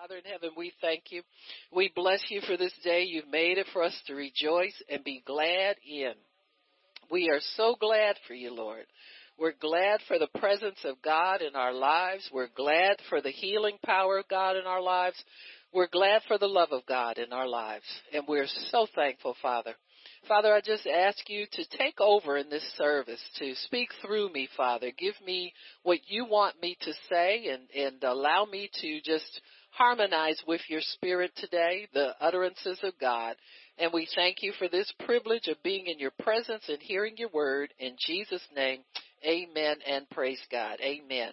Father in heaven, we thank you. We bless you for this day. You've made it for us to rejoice and be glad in. We are so glad for you, Lord. We're glad for the presence of God in our lives. We're glad for the healing power of God in our lives. We're glad for the love of God in our lives. And we're so thankful, Father. Father, I just ask you to take over in this service, to speak through me, Father. Give me what you want me to say and, and allow me to just harmonize with your spirit today, the utterances of God. And we thank you for this privilege of being in your presence and hearing your word. In Jesus' name, amen and praise God. Amen.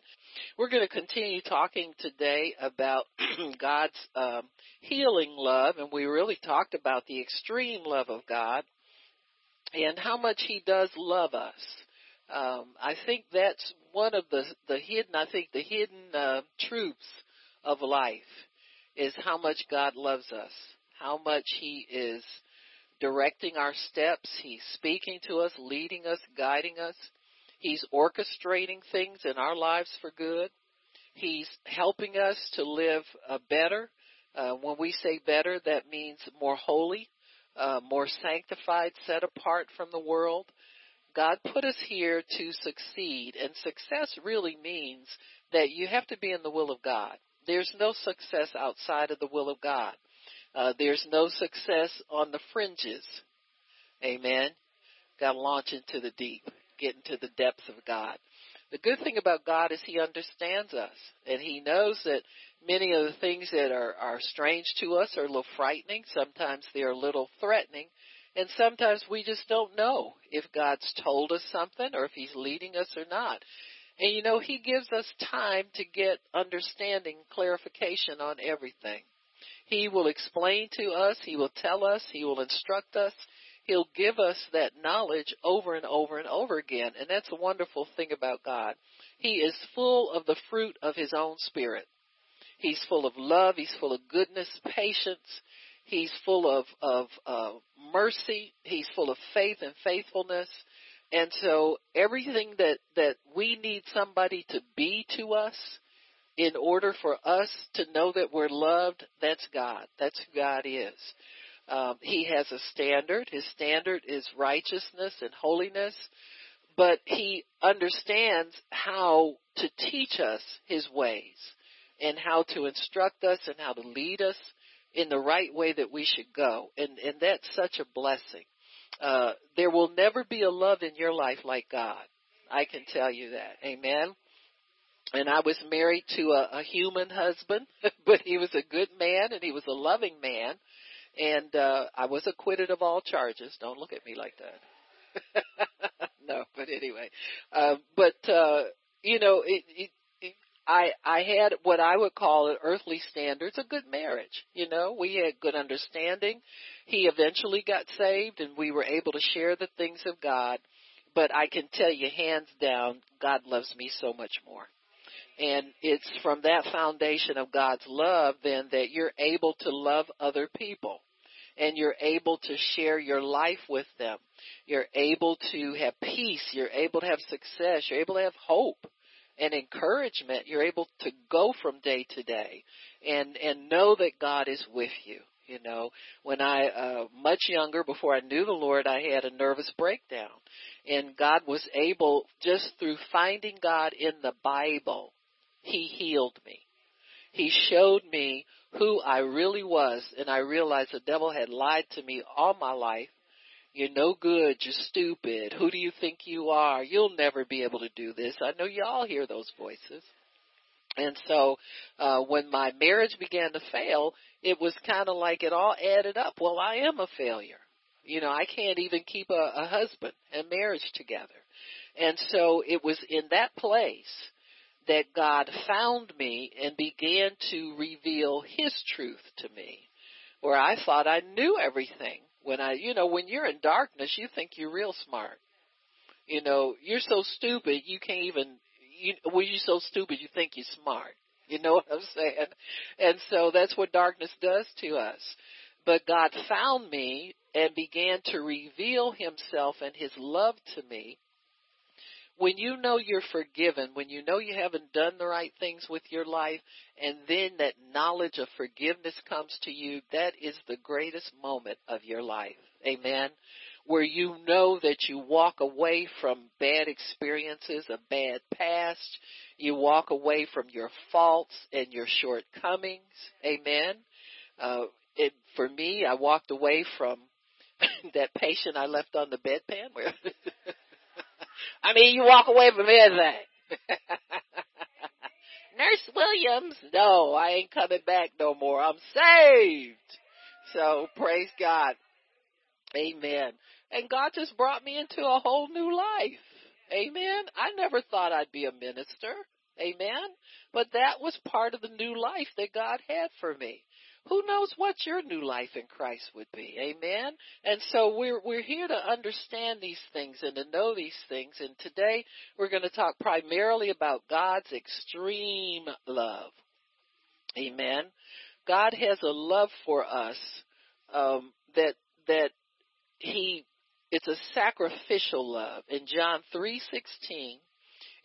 We're going to continue talking today about God's um, healing love, and we really talked about the extreme love of God and how much He does love us. Um, I think that's one of the the hidden. I think the hidden uh, truths of life is how much God loves us, how much He is directing our steps. He's speaking to us, leading us, guiding us. He's orchestrating things in our lives for good. He's helping us to live uh, better. Uh, when we say better, that means more holy, uh, more sanctified, set apart from the world. God put us here to succeed, and success really means that you have to be in the will of God. There's no success outside of the will of God. Uh, there's no success on the fringes. Amen. Got to launch into the deep, get into the depths of God. The good thing about God is He understands us, and He knows that many of the things that are, are strange to us are a little frightening. Sometimes they're a little threatening. And sometimes we just don't know if God's told us something or if He's leading us or not. And you know, He gives us time to get understanding, clarification on everything. He will explain to us, He will tell us, He will instruct us, He'll give us that knowledge over and over and over again. And that's a wonderful thing about God. He is full of the fruit of His own Spirit. He's full of love. He's full of goodness, patience. He's full of, of uh, mercy. He's full of faith and faithfulness. And so everything that, that we need somebody to be to us in order for us to know that we're loved, that's God. That's who God is. Um, he has a standard. His standard is righteousness and holiness, but he understands how to teach us his ways and how to instruct us and how to lead us in the right way that we should go. And, and that's such a blessing. Uh, there will never be a love in your life like God. I can tell you that. Amen. And I was married to a, a human husband, but he was a good man and he was a loving man. And, uh, I was acquitted of all charges. Don't look at me like that. no, but anyway, uh, but, uh, you know, it, it, I I had what I would call an earthly standards, a good marriage. You know, we had good understanding. He eventually got saved, and we were able to share the things of God. But I can tell you, hands down, God loves me so much more. And it's from that foundation of God's love then that you're able to love other people and you're able to share your life with them. You're able to have peace. You're able to have success. You're able to have hope and encouragement, you're able to go from day to day and and know that God is with you. You know, when I uh much younger before I knew the Lord, I had a nervous breakdown. And God was able just through finding God in the Bible, he healed me. He showed me who I really was and I realized the devil had lied to me all my life you're no good. You're stupid. Who do you think you are? You'll never be able to do this. I know y'all hear those voices. And so, uh, when my marriage began to fail, it was kind of like it all added up. Well, I am a failure. You know, I can't even keep a, a husband and marriage together. And so it was in that place that God found me and began to reveal His truth to me, where I thought I knew everything when I, you know, when you're in darkness, you think you're real smart. You know, you're so stupid you can't even. You, when you're so stupid, you think you're smart. You know what I'm saying? And so that's what darkness does to us. But God found me and began to reveal Himself and His love to me when you know you're forgiven, when you know you haven't done the right things with your life, and then that knowledge of forgiveness comes to you, that is the greatest moment of your life. Amen. Where you know that you walk away from bad experiences, a bad past. You walk away from your faults and your shortcomings. Amen. Uh, it, for me, I walked away from that patient I left on the bedpan. Where I mean, you walk away from everything. Nurse Williams, no, I ain't coming back no more. I'm saved. So praise God. Amen. And God just brought me into a whole new life. Amen. I never thought I'd be a minister. Amen. But that was part of the new life that God had for me who knows what your new life in Christ would be. Amen. And so we're we're here to understand these things and to know these things. And today we're going to talk primarily about God's extreme love. Amen. God has a love for us um, that that He it's a sacrificial love. In John three sixteen,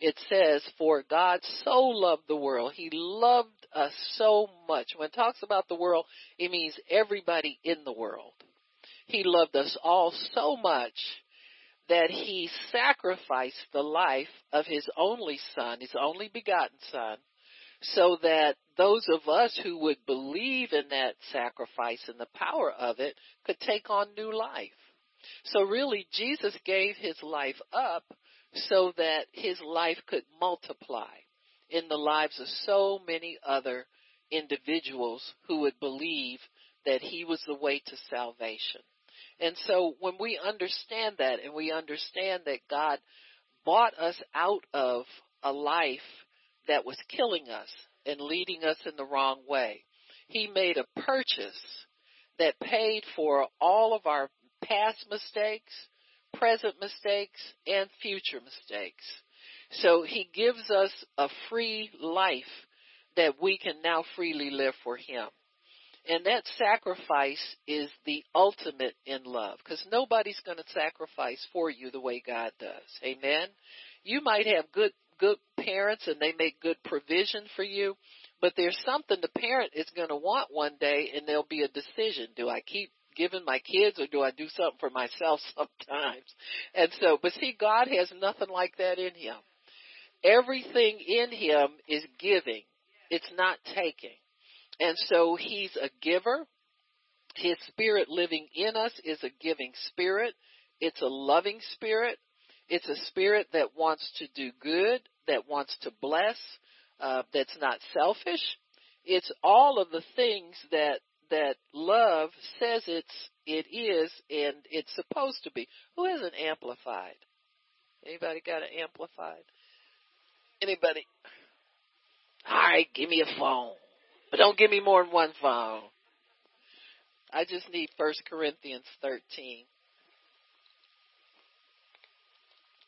it says, For God so loved the world. He loved us so much. When it talks about the world, it means everybody in the world. He loved us all so much that he sacrificed the life of his only son, his only begotten son, so that those of us who would believe in that sacrifice and the power of it could take on new life. So really, Jesus gave his life up so that his life could multiply in the lives of so many other individuals who would believe that he was the way to salvation. And so when we understand that and we understand that God bought us out of a life that was killing us and leading us in the wrong way, he made a purchase that paid for all of our past mistakes, present mistakes, and future mistakes. So he gives us a free life that we can now freely live for him. And that sacrifice is the ultimate in love because nobody's going to sacrifice for you the way God does. Amen. You might have good, good parents and they make good provision for you, but there's something the parent is going to want one day and there'll be a decision. Do I keep giving my kids or do I do something for myself sometimes? And so, but see, God has nothing like that in Him. Everything in Him is giving. It's not taking. And so He's a giver. His spirit living in us is a giving spirit. It's a loving spirit. It's a spirit that wants to do good, that wants to bless, uh, that's not selfish. It's all of the things that that love says it's it is and it's supposed to be. Who an amplified? Anybody got an amplified? Anybody? All right, give me a phone, but don't give me more than one phone. I just need First Corinthians thirteen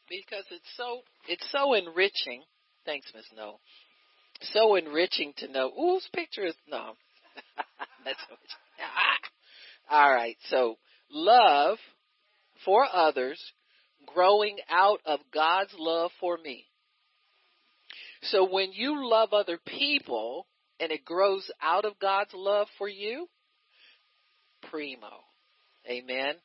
because it's so it's so enriching. Thanks, Miss No. So enriching to know. Whose picture is no? That's all right. So love for others, growing out of God's love for me. So when you love other people and it grows out of God's love for you, primo. Amen.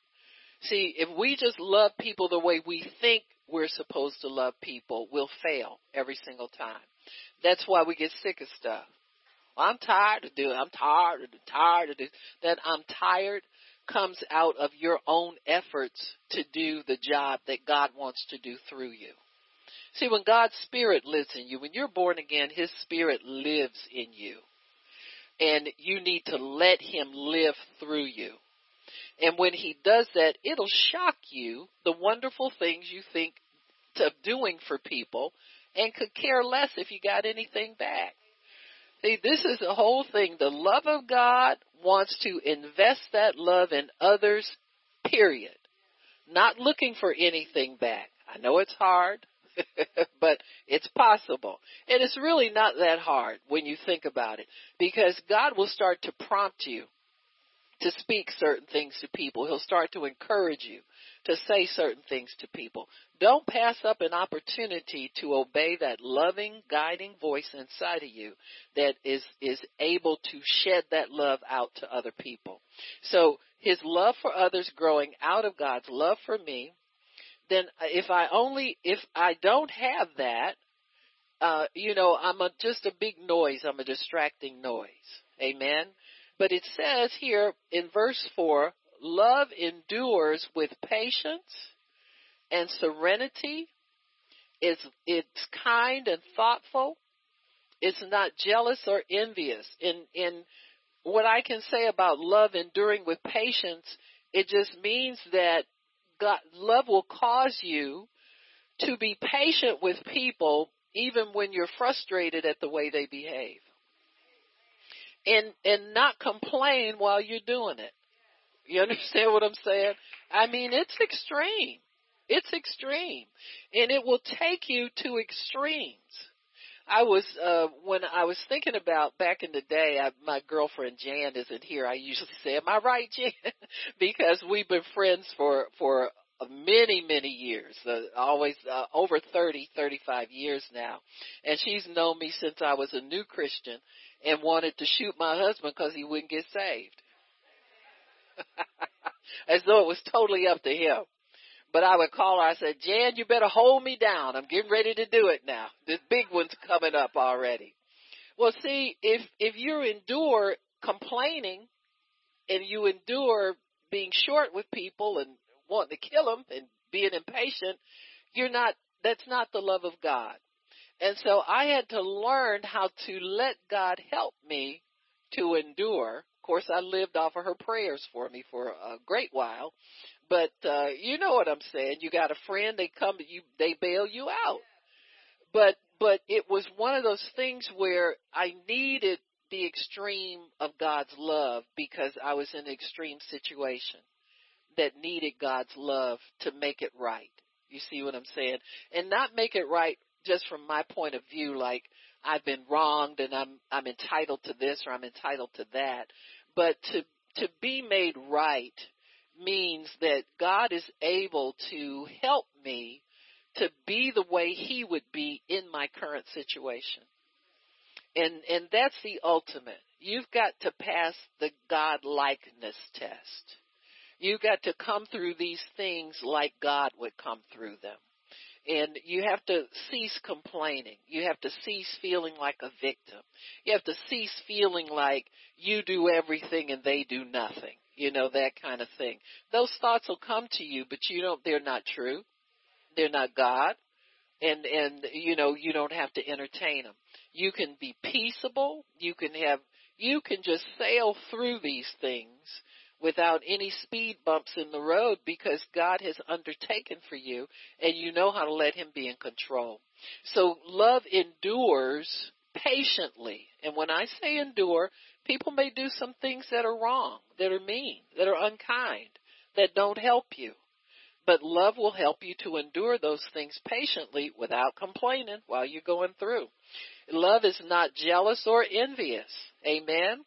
See, if we just love people the way we think we're supposed to love people, we'll fail every single time. That's why we get sick of stuff. I'm tired of doing. I'm tired of tired of this. That I'm tired comes out of your own efforts to do the job that God wants to do through you. See, when God's Spirit lives in you, when you're born again, His Spirit lives in you. And you need to let Him live through you. And when He does that, it'll shock you the wonderful things you think of doing for people and could care less if you got anything back. See, this is the whole thing. The love of God wants to invest that love in others, period. Not looking for anything back. I know it's hard, but it's possible. And it's really not that hard when you think about it because God will start to prompt you to speak certain things to people. He'll start to encourage you to say certain things to people. Don't pass up an opportunity to obey that loving, guiding voice inside of you that is, is able to shed that love out to other people. So his love for others growing out of God's love for me, then if I only, if I don't have that, uh, you know, I'm a, just a big noise. I'm a distracting noise. Amen. But it says here in verse 4, love endures with patience and serenity. It's, it's kind and thoughtful. It's not jealous or envious. In, in what I can say about love enduring with patience, it just means that God, love will cause you to be patient with people even when you're frustrated at the way they behave. And, and not complain while you're doing it. You understand what I'm saying? I mean, it's extreme. It's extreme. And it will take you to extremes. I was uh when I was thinking about back in the day, I, my girlfriend Jan isn't here. I usually say, "Am I right, Jan?" because we've been friends for for many many years uh, always uh, over thirty thirty five years now and she's known me since i was a new christian and wanted to shoot my husband because he wouldn't get saved as though it was totally up to him but i would call her i said jan you better hold me down i'm getting ready to do it now this big one's coming up already well see if if you endure complaining and you endure being short with people and wanting to kill them and being impatient, you're not, that's not the love of God. And so I had to learn how to let God help me to endure. Of course, I lived off of her prayers for me for a great while, but uh you know what I'm saying. You got a friend, they come you, they bail you out. But but it was one of those things where I needed the extreme of God's love because I was in an extreme situation that needed God's love to make it right. You see what I'm saying? And not make it right just from my point of view, like I've been wronged and I'm I'm entitled to this or I'm entitled to that. But to to be made right means that God is able to help me to be the way he would be in my current situation. And and that's the ultimate. You've got to pass the God likeness test. You've got to come through these things like God would come through them. And you have to cease complaining. You have to cease feeling like a victim. You have to cease feeling like you do everything and they do nothing. You know, that kind of thing. Those thoughts will come to you, but you don't, they're not true. They're not God. And, and, you know, you don't have to entertain them. You can be peaceable. You can have, you can just sail through these things without any speed bumps in the road because God has undertaken for you and you know how to let Him be in control. So love endures patiently. And when I say endure, people may do some things that are wrong, that are mean, that are unkind, that don't help you. But love will help you to endure those things patiently without complaining while you're going through. Love is not jealous or envious. Amen.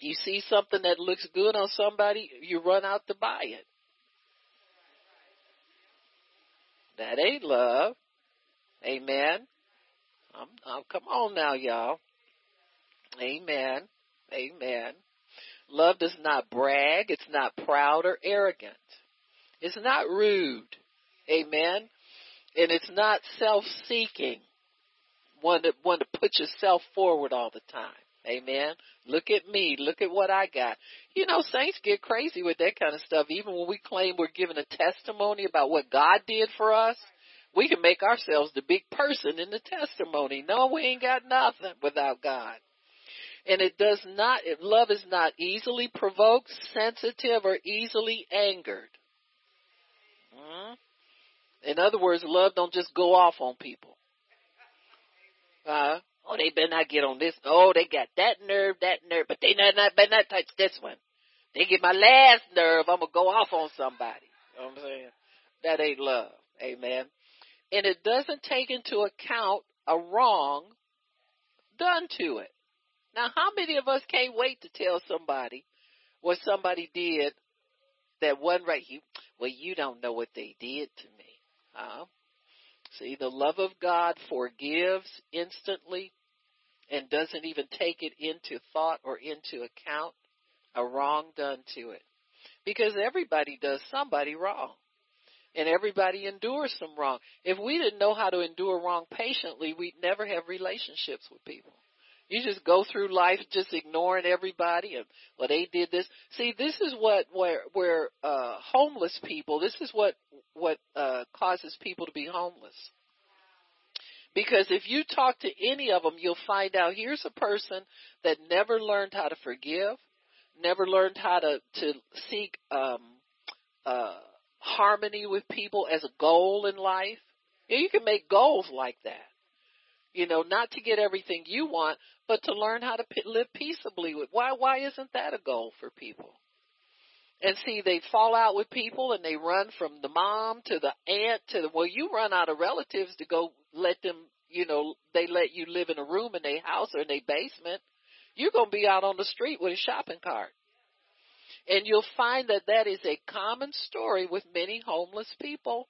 You see something that looks good on somebody, you run out to buy it. That ain't love. Amen. I'm, I'm, come on now, y'all. Amen. Amen. Love does not brag. It's not proud or arrogant. It's not rude. Amen. And it's not self-seeking. One to, one to put yourself forward all the time. Amen. Look at me. Look at what I got. You know, saints get crazy with that kind of stuff. Even when we claim we're giving a testimony about what God did for us, we can make ourselves the big person in the testimony. No, we ain't got nothing without God. And it does not, love is not easily provoked, sensitive, or easily angered. hmm In other words, love don't just go off on people. Uh, Oh, they better not get on this. Oh, they got that nerve, that nerve, but they not, not better not touch this one. They get my last nerve, I'm gonna go off on somebody. You know what I'm saying? That ain't love. Amen. And it doesn't take into account a wrong done to it. Now, how many of us can't wait to tell somebody what somebody did that wasn't right. Well, you don't know what they did to me. Huh? See, the love of God forgives instantly and doesn't even take it into thought or into account a wrong done to it. Because everybody does somebody wrong. And everybody endures some wrong. If we didn't know how to endure wrong patiently, we'd never have relationships with people. You just go through life just ignoring everybody and well they did this. See, this is what where where uh homeless people, this is what what uh causes people to be homeless. Because if you talk to any of them, you'll find out here's a person that never learned how to forgive, never learned how to to seek um uh harmony with people as a goal in life. You, know, you can make goals like that. You know, not to get everything you want, but to learn how to p- live peaceably with. Why? Why isn't that a goal for people? And see, they fall out with people and they run from the mom to the aunt to the, well, you run out of relatives to go let them, you know, they let you live in a room in their house or in their basement. You're going to be out on the street with a shopping cart. And you'll find that that is a common story with many homeless people.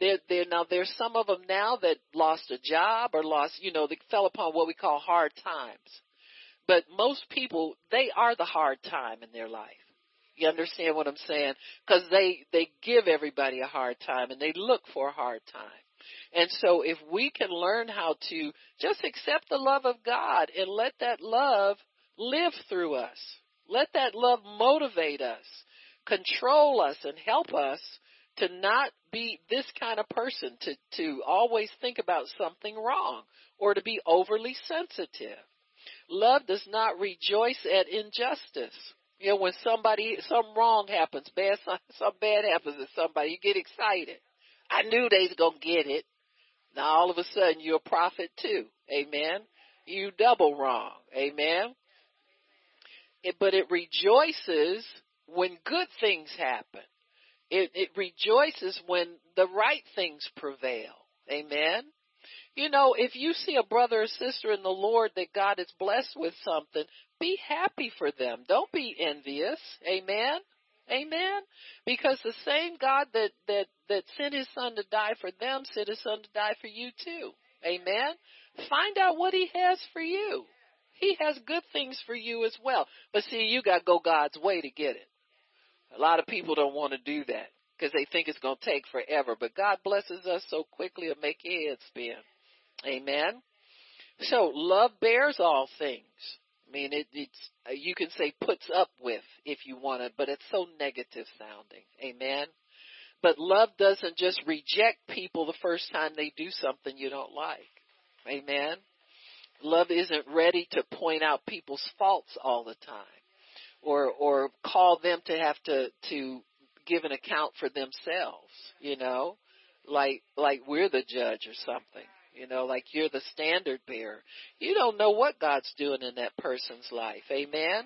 There, there now there's some of them now that lost a job or lost, you know, they fell upon what we call hard times. But most people, they are the hard time in their life. You understand what I'm saying? Because they they give everybody a hard time and they look for a hard time. And so if we can learn how to just accept the love of God and let that love live through us, let that love motivate us, control us, and help us to not be this kind of person, to, to always think about something wrong or to be overly sensitive. Love does not rejoice at injustice. You know, when somebody, some wrong happens, bad, some bad happens to somebody, you get excited. I knew they was gonna get it. Now all of a sudden you're a prophet too. Amen. You double wrong. Amen. It, but it rejoices when good things happen. It, it rejoices when the right things prevail. Amen. You know, if you see a brother or sister in the Lord that God is blessed with something, be happy for them. Don't be envious. Amen. Amen. Because the same God that, that, that sent his son to die for them sent his son to die for you too. Amen. Find out what he has for you. He has good things for you as well. But see, you got to go God's way to get it. A lot of people don't want to do that because they think it's going to take forever. But God blesses us so quickly it'll make your head spin. Amen. So love bears all things. I mean, it, it's uh, you can say puts up with if you want it, but it's so negative sounding. Amen. But love doesn't just reject people the first time they do something you don't like. Amen. Love isn't ready to point out people's faults all the time or or call them to have to to give an account for themselves, you know, like like we're the judge or something. You know, like you're the standard bearer. You don't know what God's doing in that person's life. Amen.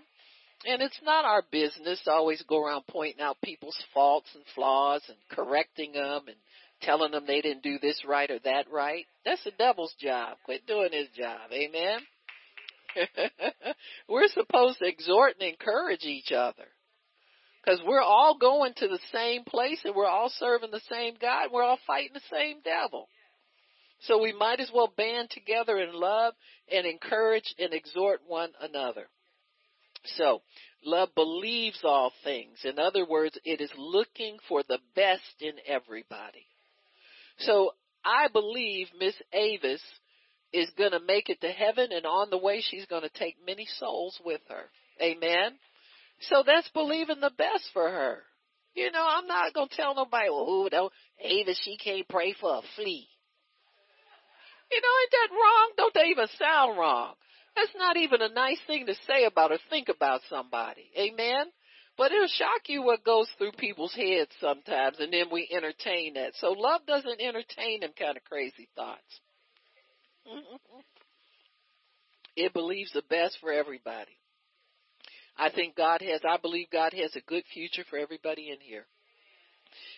And it's not our business to always go around pointing out people's faults and flaws and correcting them and telling them they didn't do this right or that right. That's the devil's job. Quit doing his job. Amen. we're supposed to exhort and encourage each other. Because we're all going to the same place and we're all serving the same God. We're all fighting the same devil. So we might as well band together in love and encourage and exhort one another. So, love believes all things. In other words, it is looking for the best in everybody. So, I believe Miss Avis is going to make it to heaven and on the way she's going to take many souls with her. Amen. So that's believing the best for her. You know, I'm not going to tell nobody, oh, no, Ava, she can't pray for a flea. You know, ain't that wrong? Don't they even sound wrong? That's not even a nice thing to say about or think about somebody. Amen? But it'll shock you what goes through people's heads sometimes, and then we entertain that. So love doesn't entertain them kind of crazy thoughts. It believes the best for everybody. I think God has, I believe God has a good future for everybody in here.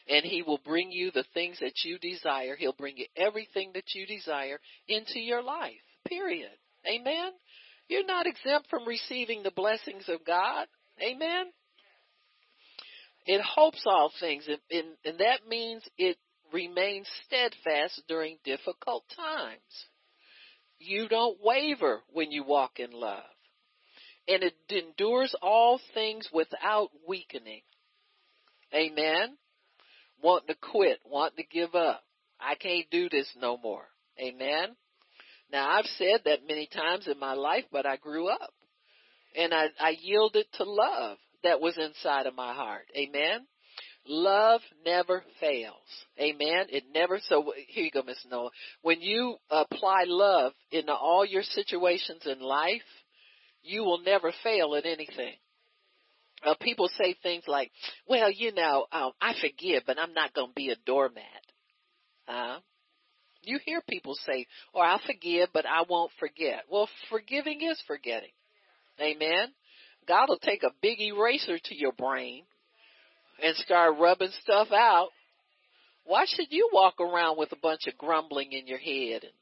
And He will bring you the things that you desire. He'll bring you everything that you desire into your life. Period. Amen. You're not exempt from receiving the blessings of God. Amen. It hopes all things, and, and, and that means it remains steadfast during difficult times. You don't waver when you walk in love. And it endures all things without weakening. Amen. Wanting to quit, wanting to give up. I can't do this no more. Amen. Now I've said that many times in my life, but I grew up and I, I yielded to love that was inside of my heart. Amen. Love never fails. Amen. It never, so here you go, Miss Noah. When you apply love into all your situations in life, you will never fail at anything. Uh, people say things like, well, you know, um, I forgive, but I'm not going to be a doormat. Uh, you hear people say, or I'll forgive, but I won't forget. Well, forgiving is forgetting. Amen. God will take a big eraser to your brain and start rubbing stuff out. Why should you walk around with a bunch of grumbling in your head and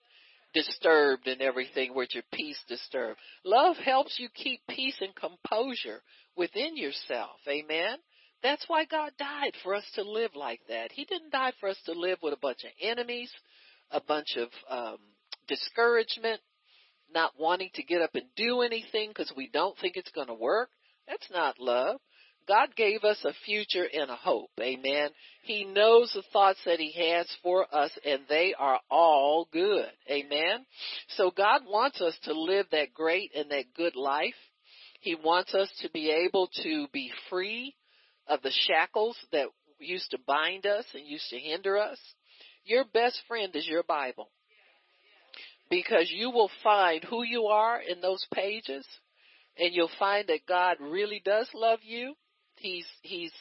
disturbed and everything with your peace disturbed? Love helps you keep peace and composure within yourself. Amen. That's why God died for us to live like that. He didn't die for us to live with a bunch of enemies, a bunch of um, discouragement, not wanting to get up and do anything because we don't think it's going to work. That's not love. God gave us a future and a hope. Amen. He knows the thoughts that He has for us and they are all good. Amen. So God wants us to live that great and that good life. He wants us to be able to be free of the shackles that used to bind us and used to hinder us. Your best friend is your Bible. Because you will find who you are in those pages and you'll find that God really does love you. He's, he's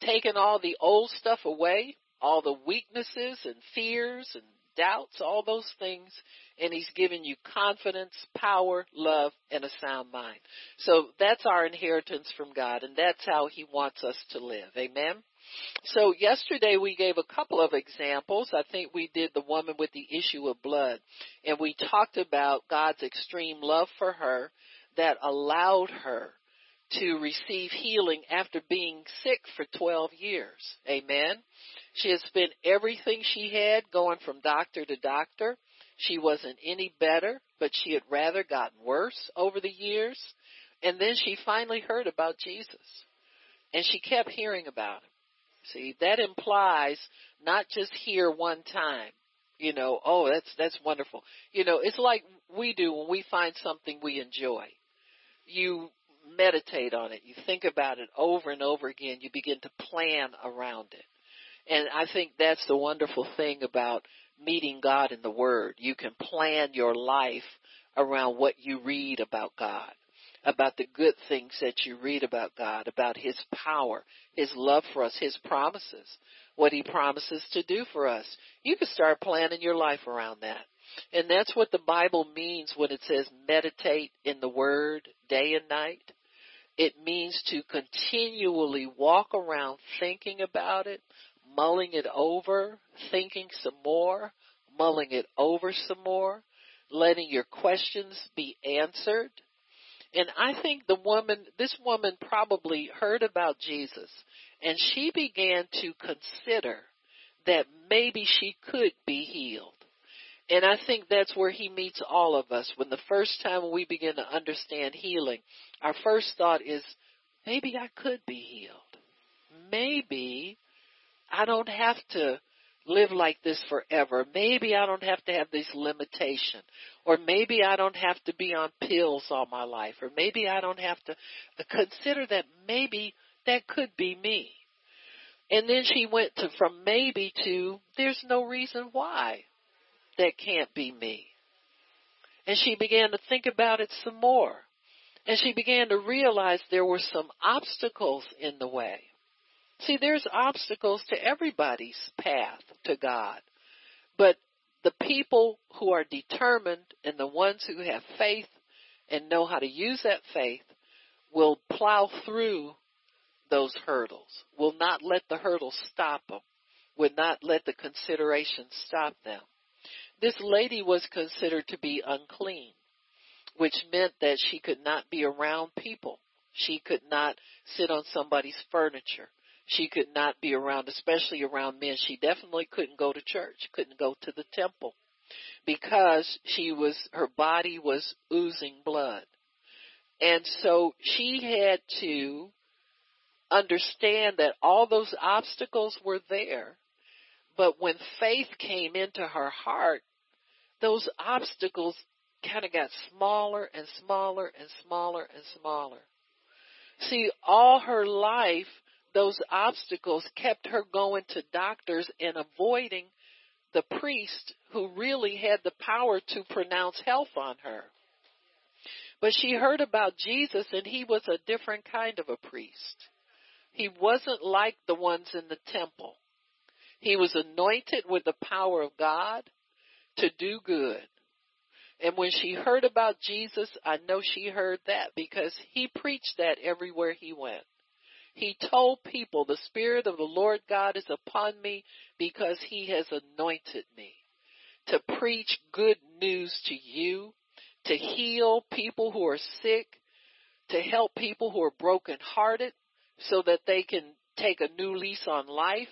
taken all the old stuff away, all the weaknesses and fears and doubts, all those things, and He's given you confidence, power, love, and a sound mind. So that's our inheritance from God, and that's how He wants us to live. Amen? So yesterday we gave a couple of examples. I think we did the woman with the issue of blood, and we talked about God's extreme love for her that allowed her to receive healing after being sick for 12 years. Amen. She had spent everything she had going from doctor to doctor. She wasn't any better, but she had rather gotten worse over the years. And then she finally heard about Jesus. And she kept hearing about him. See, that implies not just hear one time. You know, oh, that's, that's wonderful. You know, it's like we do when we find something we enjoy. You meditate on it. You think about it over and over again. You begin to plan around it. And I think that's the wonderful thing about meeting God in the Word. You can plan your life around what you read about God, about the good things that you read about God, about His power, His love for us, His promises, what He promises to do for us. You can start planning your life around that. And that's what the Bible means when it says meditate in the Word day and night. It means to continually walk around thinking about it, mulling it over, thinking some more, mulling it over some more, letting your questions be answered. And I think the woman, this woman probably heard about Jesus and she began to consider that maybe she could be healed. And I think that's where he meets all of us. When the first time we begin to understand healing, our first thought is, maybe I could be healed. Maybe I don't have to live like this forever. Maybe I don't have to have this limitation. Or maybe I don't have to be on pills all my life. Or maybe I don't have to consider that maybe that could be me. And then she went to from maybe to there's no reason why that can't be me. And she began to think about it some more. And she began to realize there were some obstacles in the way. See, there's obstacles to everybody's path to God. But the people who are determined and the ones who have faith and know how to use that faith will plow through those hurdles, will not let the hurdles stop them, will not let the considerations stop them. This lady was considered to be unclean, which meant that she could not be around people She could not sit on somebody's furniture. She could not be around, especially around men. She definitely couldn't go to church, couldn't go to the temple because she was, her body was oozing blood. And so she had to understand that all those obstacles were there. But when faith came into her heart, those obstacles kind of got smaller and smaller and smaller and smaller. See, all her life, those obstacles kept her going to doctors and avoiding the priest who really had the power to pronounce health on her. But she heard about Jesus and he was a different kind of a priest. He wasn't like the ones in the temple. He was anointed with the power of God to do good. And when she heard about Jesus, I know she heard that because he preached that everywhere he went. He told people, the Spirit of the Lord God is upon me because he has anointed me to preach good news to you, to heal people who are sick, to help people who are brokenhearted so that they can take a new lease on life.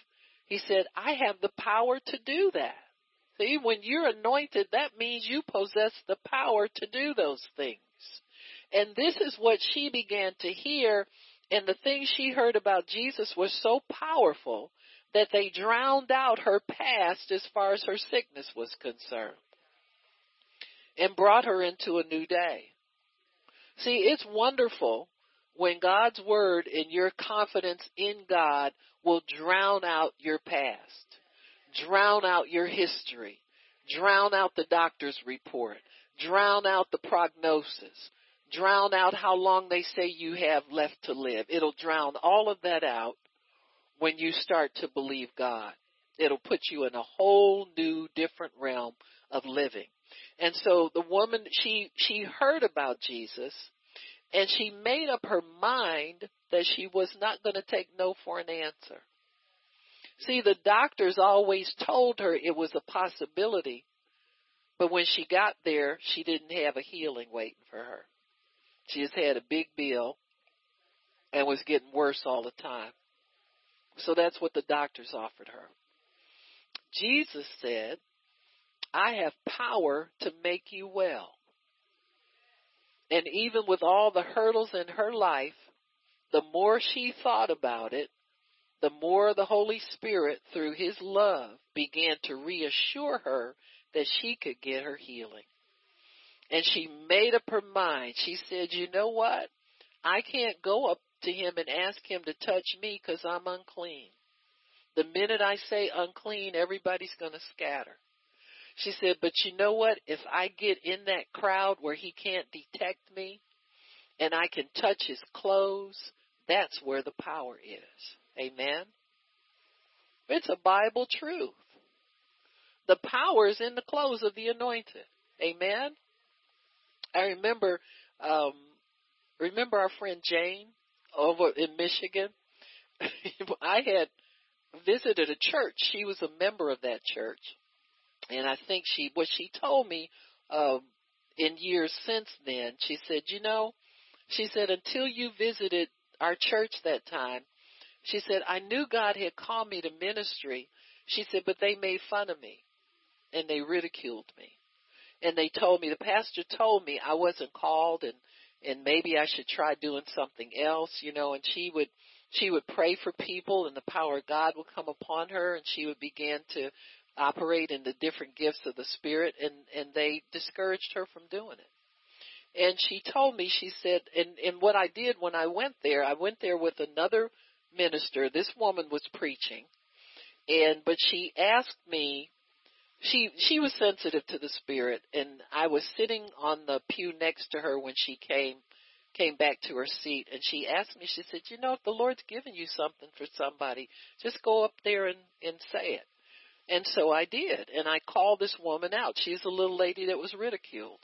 He said, I have the power to do that. See, when you're anointed, that means you possess the power to do those things. And this is what she began to hear, and the things she heard about Jesus was so powerful that they drowned out her past as far as her sickness was concerned and brought her into a new day. See, it's wonderful when God's word and your confidence in God will drown out your past, drown out your history, drown out the doctor's report, drown out the prognosis, drown out how long they say you have left to live. It'll drown all of that out when you start to believe God. It'll put you in a whole new different realm of living. And so the woman, she, she heard about Jesus and she made up her mind that she was not going to take no for an answer. See, the doctors always told her it was a possibility, but when she got there, she didn't have a healing waiting for her. She just had a big bill and was getting worse all the time. So that's what the doctors offered her. Jesus said, I have power to make you well. And even with all the hurdles in her life, the more she thought about it, the more the Holy Spirit, through His love, began to reassure her that she could get her healing. And she made up her mind. She said, you know what? I can't go up to Him and ask Him to touch me because I'm unclean. The minute I say unclean, everybody's going to scatter. She said, but you know what? If I get in that crowd where he can't detect me and I can touch his clothes, that's where the power is. Amen. It's a Bible truth. The power is in the clothes of the anointed. Amen. I remember, um, remember our friend Jane over in Michigan? I had visited a church. She was a member of that church and I think she, what she told me, uh, in years since then, she said, you know, she said, until you visited our church that time, she said, I knew God had called me to ministry. She said, but they made fun of me and they ridiculed me. And they told me, the pastor told me I wasn't called and, and maybe I should try doing something else, you know, and she would, she would pray for people and the power of God would come upon her and she would begin to operate in the different gifts of the Spirit, and, and they discouraged her from doing it. And she told me, she said, and, and what I did when I went there, I went there with another minister. This woman was preaching, and but she asked me, she she was sensitive to the Spirit, and I was sitting on the pew next to her when she came came back to her seat and she asked me, she said, you know, if the Lord's given you something for somebody, just go up there and, and say it. And so I did. And I called this woman out. She's a little lady that was ridiculed.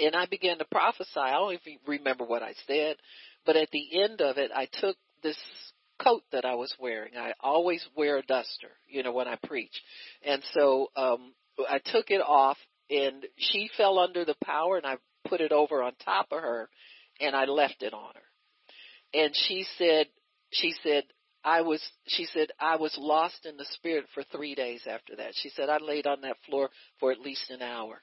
And I began to prophesy. I don't even remember what I said, but at the end of it, I took this coat that I was wearing. I always wear a duster, you know, when I preach. And so, um, I took it off and she fell under the power and I put it over on top of her and I left it on her. and she said, she said, I was, she said, I was lost in the spirit for three days after that. She said, I laid on that floor for at least an hour.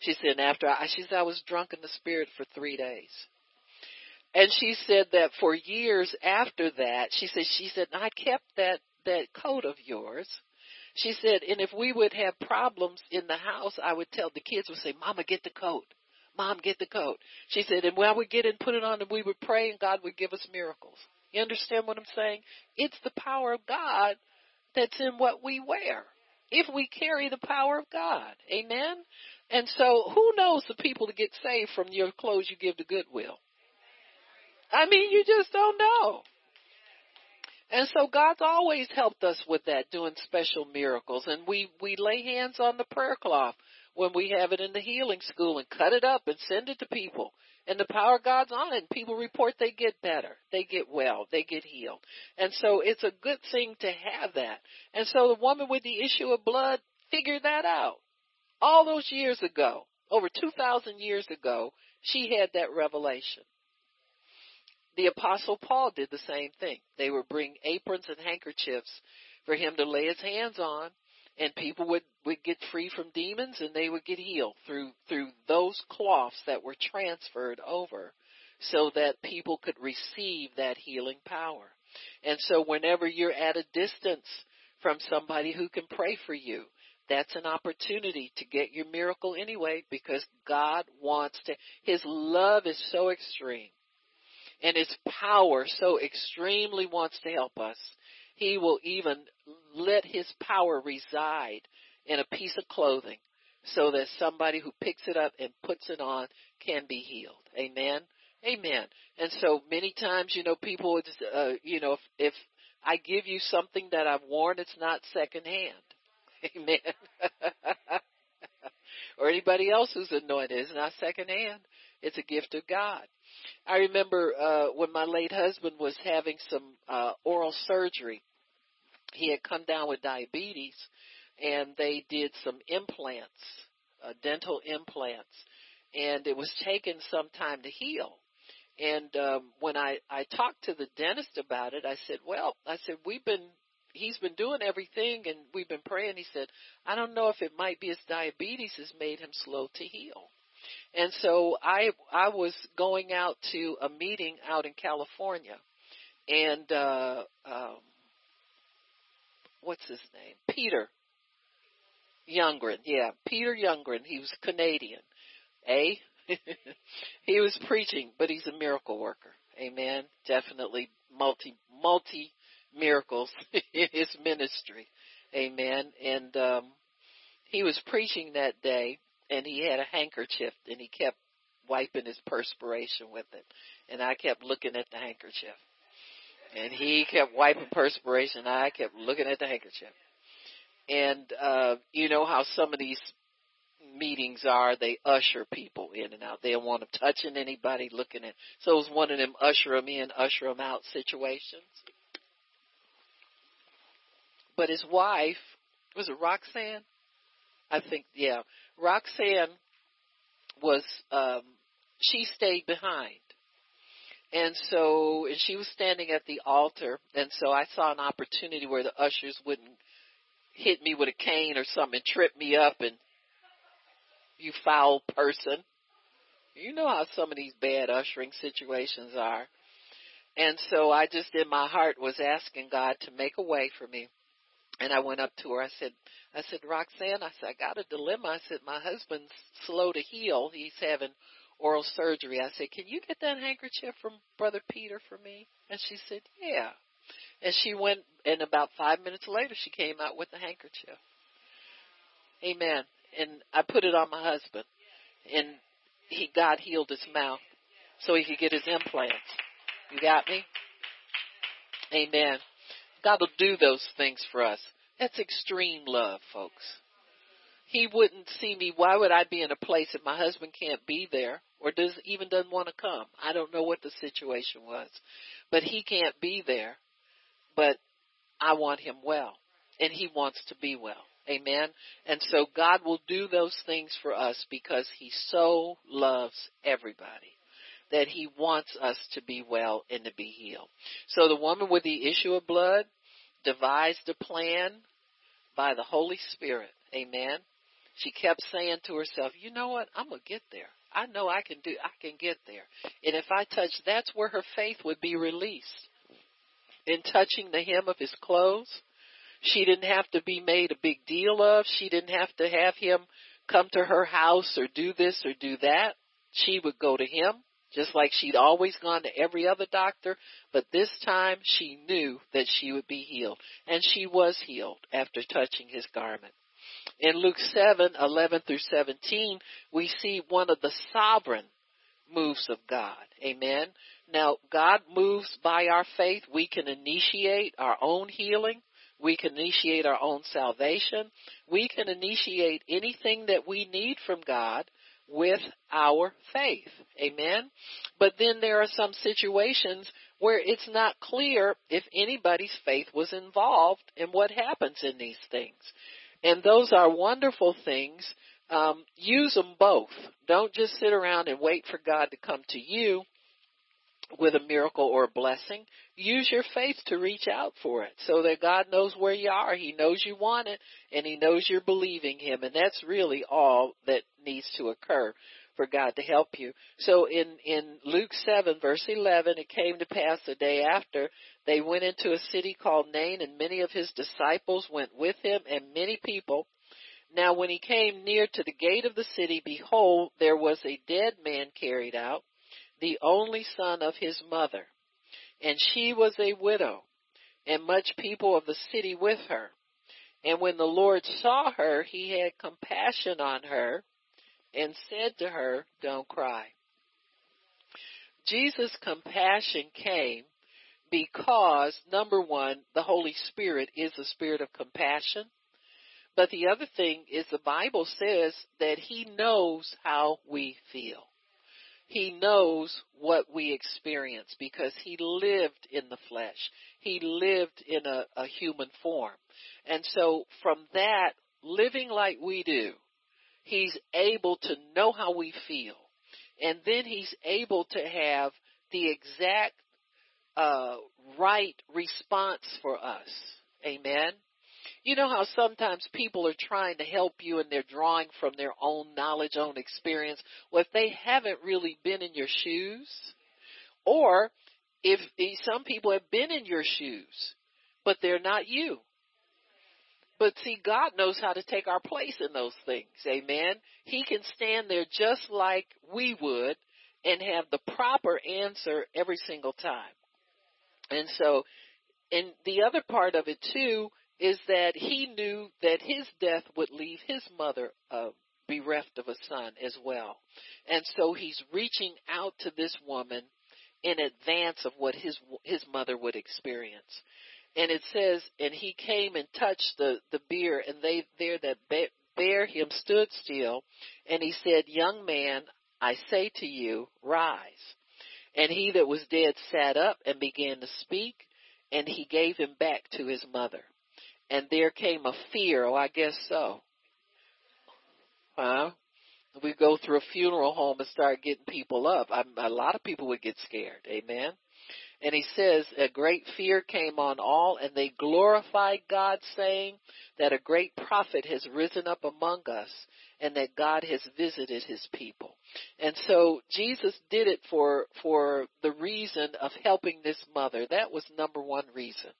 She said, after I, she said, I was drunk in the spirit for three days. And she said that for years after that, she said, she said, I kept that, that coat of yours. She said, and if we would have problems in the house, I would tell the kids would say, Mama, get the coat. Mom, get the coat. She said, and when I would get it and put it on and we would pray and God would give us miracles. You understand what I'm saying? It's the power of God that's in what we wear. If we carry the power of God. Amen? And so who knows the people that get saved from your clothes you give to Goodwill? I mean, you just don't know. And so God's always helped us with that, doing special miracles. And we, we lay hands on the prayer cloth when we have it in the healing school and cut it up and send it to people. And the power of God's on it and people report they get better. They get well. They get healed. And so it's a good thing to have that. And so the woman with the issue of blood figured that out. All those years ago, over 2,000 years ago, she had that revelation the apostle Paul did the same thing. They would bring aprons and handkerchiefs for him to lay his hands on and people would, would get free from demons and they would get healed through, through those cloths that were transferred over so that people could receive that healing power. And so whenever you're at a distance from somebody who can pray for you, that's an opportunity to get your miracle anyway because God wants to, His love is so extreme and his power so extremely wants to help us, he will even let his power reside in a piece of clothing so that somebody who picks it up and puts it on can be healed. Amen. Amen. And so many times, you know, people would, uh, you know, if, if I give you something that I've worn, it's not secondhand. Amen. or anybody else who's anointed, it's not secondhand. It's a gift of God. I remember uh, when my late husband was having some uh, oral surgery. He had come down with diabetes, and they did some implants, uh, dental implants, and it was taking some time to heal. And um, when I I talked to the dentist about it, I said, "Well, I said we've been he's been doing everything and we've been praying." He said, "I don't know if it might be his diabetes has made him slow to heal." And so I I was going out to a meeting out in California, and uh, um, what's his name? Peter Youngren. Yeah, Peter Youngren. He was Canadian. A. he was preaching, but he's a miracle worker. Amen. Definitely multi multi miracles in his ministry. Amen. And um he was preaching that day and he had a handkerchief and he kept wiping his perspiration with it. And I kept looking at the handkerchief. And he kept wiping perspiration and I kept looking at the handkerchief. And uh you know how some of these meetings are, they usher people in and out. They don't want them touching anybody, looking at. So it was one of them usher them in, usher them out situations. But his wife, was it Roxanne? I think, yeah. Roxanne was, um, she stayed behind. And so, and she was standing at the altar, and so I saw an opportunity where the ushers wouldn't hit me with a cane or something and trip me up and, you foul person. You know how some of these bad ushering situations are. And so I just in my heart was asking God to make a way for me. And I went up to her. I said, I said, Roxanne, I said, I got a dilemma. I said, my husband's slow to heal. He's having oral surgery. I said, can you get that handkerchief from Brother Peter for me? And she said, yeah. And she went, and about five minutes later, she came out with the handkerchief. Amen. And I put it on my husband. And he, God healed his mouth so he could get his implants. You got me? Amen. God will do those things for us. That's extreme love, folks. He wouldn't see me. Why would I be in a place if my husband can't be there or does even doesn't want to come? I don't know what the situation was, but he can't be there. But I want him well, and he wants to be well. Amen. And so God will do those things for us because he so loves everybody that he wants us to be well and to be healed. So the woman with the issue of blood devised a plan by the Holy Spirit. Amen. She kept saying to herself, you know what? I'm going to get there. I know I can do, I can get there. And if I touch, that's where her faith would be released. In touching the hem of his clothes, she didn't have to be made a big deal of. She didn't have to have him come to her house or do this or do that. She would go to him just like she'd always gone to every other doctor, but this time she knew that she would be healed. And she was healed after touching his garment. In Luke 7, 11 through 17, we see one of the sovereign moves of God. Amen. Now, God moves by our faith. We can initiate our own healing. We can initiate our own salvation. We can initiate anything that we need from God with our faith. Amen. But then there are some situations where it's not clear if anybody's faith was involved in what happens in these things. And those are wonderful things. Um, use them both. Don't just sit around and wait for God to come to you with a miracle or a blessing. Use your faith to reach out for it so that God knows where you are. He knows you want it and He knows you're believing Him. And that's really all that needs to occur for God to help you. So in, in Luke 7 verse 11, it came to pass the day after they went into a city called Nain and many of his disciples went with him and many people. Now when he came near to the gate of the city, behold, there was a dead man carried out the only son of his mother, and she was a widow, and much people of the city with her. And when the Lord saw her, he had compassion on her and said to her, Don't cry. Jesus' compassion came because, number one, the Holy Spirit is a spirit of compassion. But the other thing is the Bible says that He knows how we feel. He knows what we experience because he lived in the flesh. He lived in a, a human form. And so from that, living like we do, he's able to know how we feel. And then he's able to have the exact uh, right response for us. Amen. You know how sometimes people are trying to help you and they're drawing from their own knowledge, own experience. Well, if they haven't really been in your shoes, or if some people have been in your shoes, but they're not you. But see, God knows how to take our place in those things. Amen. He can stand there just like we would and have the proper answer every single time. And so, and the other part of it too is that he knew that his death would leave his mother uh, bereft of a son as well. And so he's reaching out to this woman in advance of what his his mother would experience. And it says, and he came and touched the the bier, and they there that bare him stood still, and he said, "Young man, I say to you, rise." And he that was dead sat up and began to speak, and he gave him back to his mother and there came a fear. Oh, I guess so. Huh? We go through a funeral home and start getting people up. I, a lot of people would get scared. Amen. And he says, a great fear came on all, and they glorified God, saying that a great prophet has risen up among us, and that God has visited his people. And so Jesus did it for, for the reason of helping this mother. That was number one reason.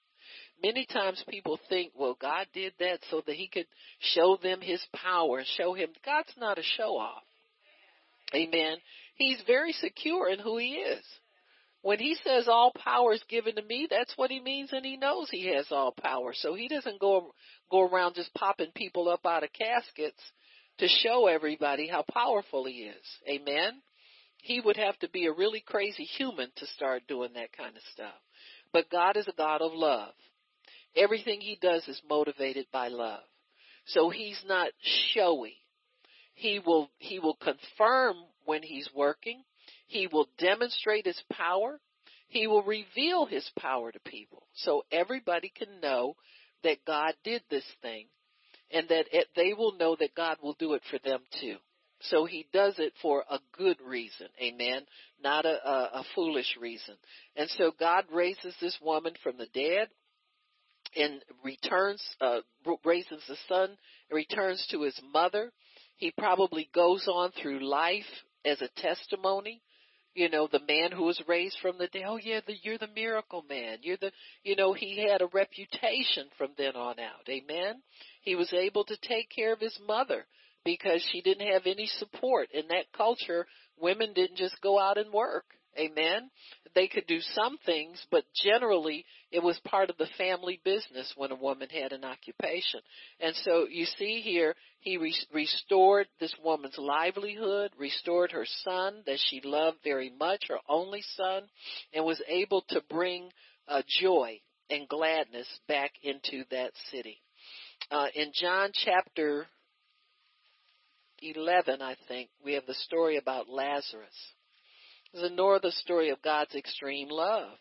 Many times people think, well, God did that so that he could show them his power show him God's not a show off. Amen. He's very secure in who he is. When he says all power is given to me, that's what he means and he knows he has all power. So he doesn't go go around just popping people up out of caskets to show everybody how powerful he is. Amen. He would have to be a really crazy human to start doing that kind of stuff. But God is a God of love. Everything he does is motivated by love. So he's not showy. He will, he will confirm when he's working. He will demonstrate his power. He will reveal his power to people. So everybody can know that God did this thing and that it, they will know that God will do it for them too. So he does it for a good reason. Amen. Not a, a, a foolish reason. And so God raises this woman from the dead and returns, uh, raises the son and returns to his mother. He probably goes on through life as a testimony. You know, the man who was raised from the dead. Oh yeah, the, you're the miracle man. You're the, you know, he had a reputation from then on out. Amen. He was able to take care of his mother because she didn't have any support. In that culture, women didn't just go out and work. Amen. They could do some things, but generally it was part of the family business when a woman had an occupation. And so you see here, he re- restored this woman's livelihood, restored her son that she loved very much, her only son, and was able to bring uh, joy and gladness back into that city. Uh, in John chapter 11, I think, we have the story about Lazarus. It's another story of God's extreme love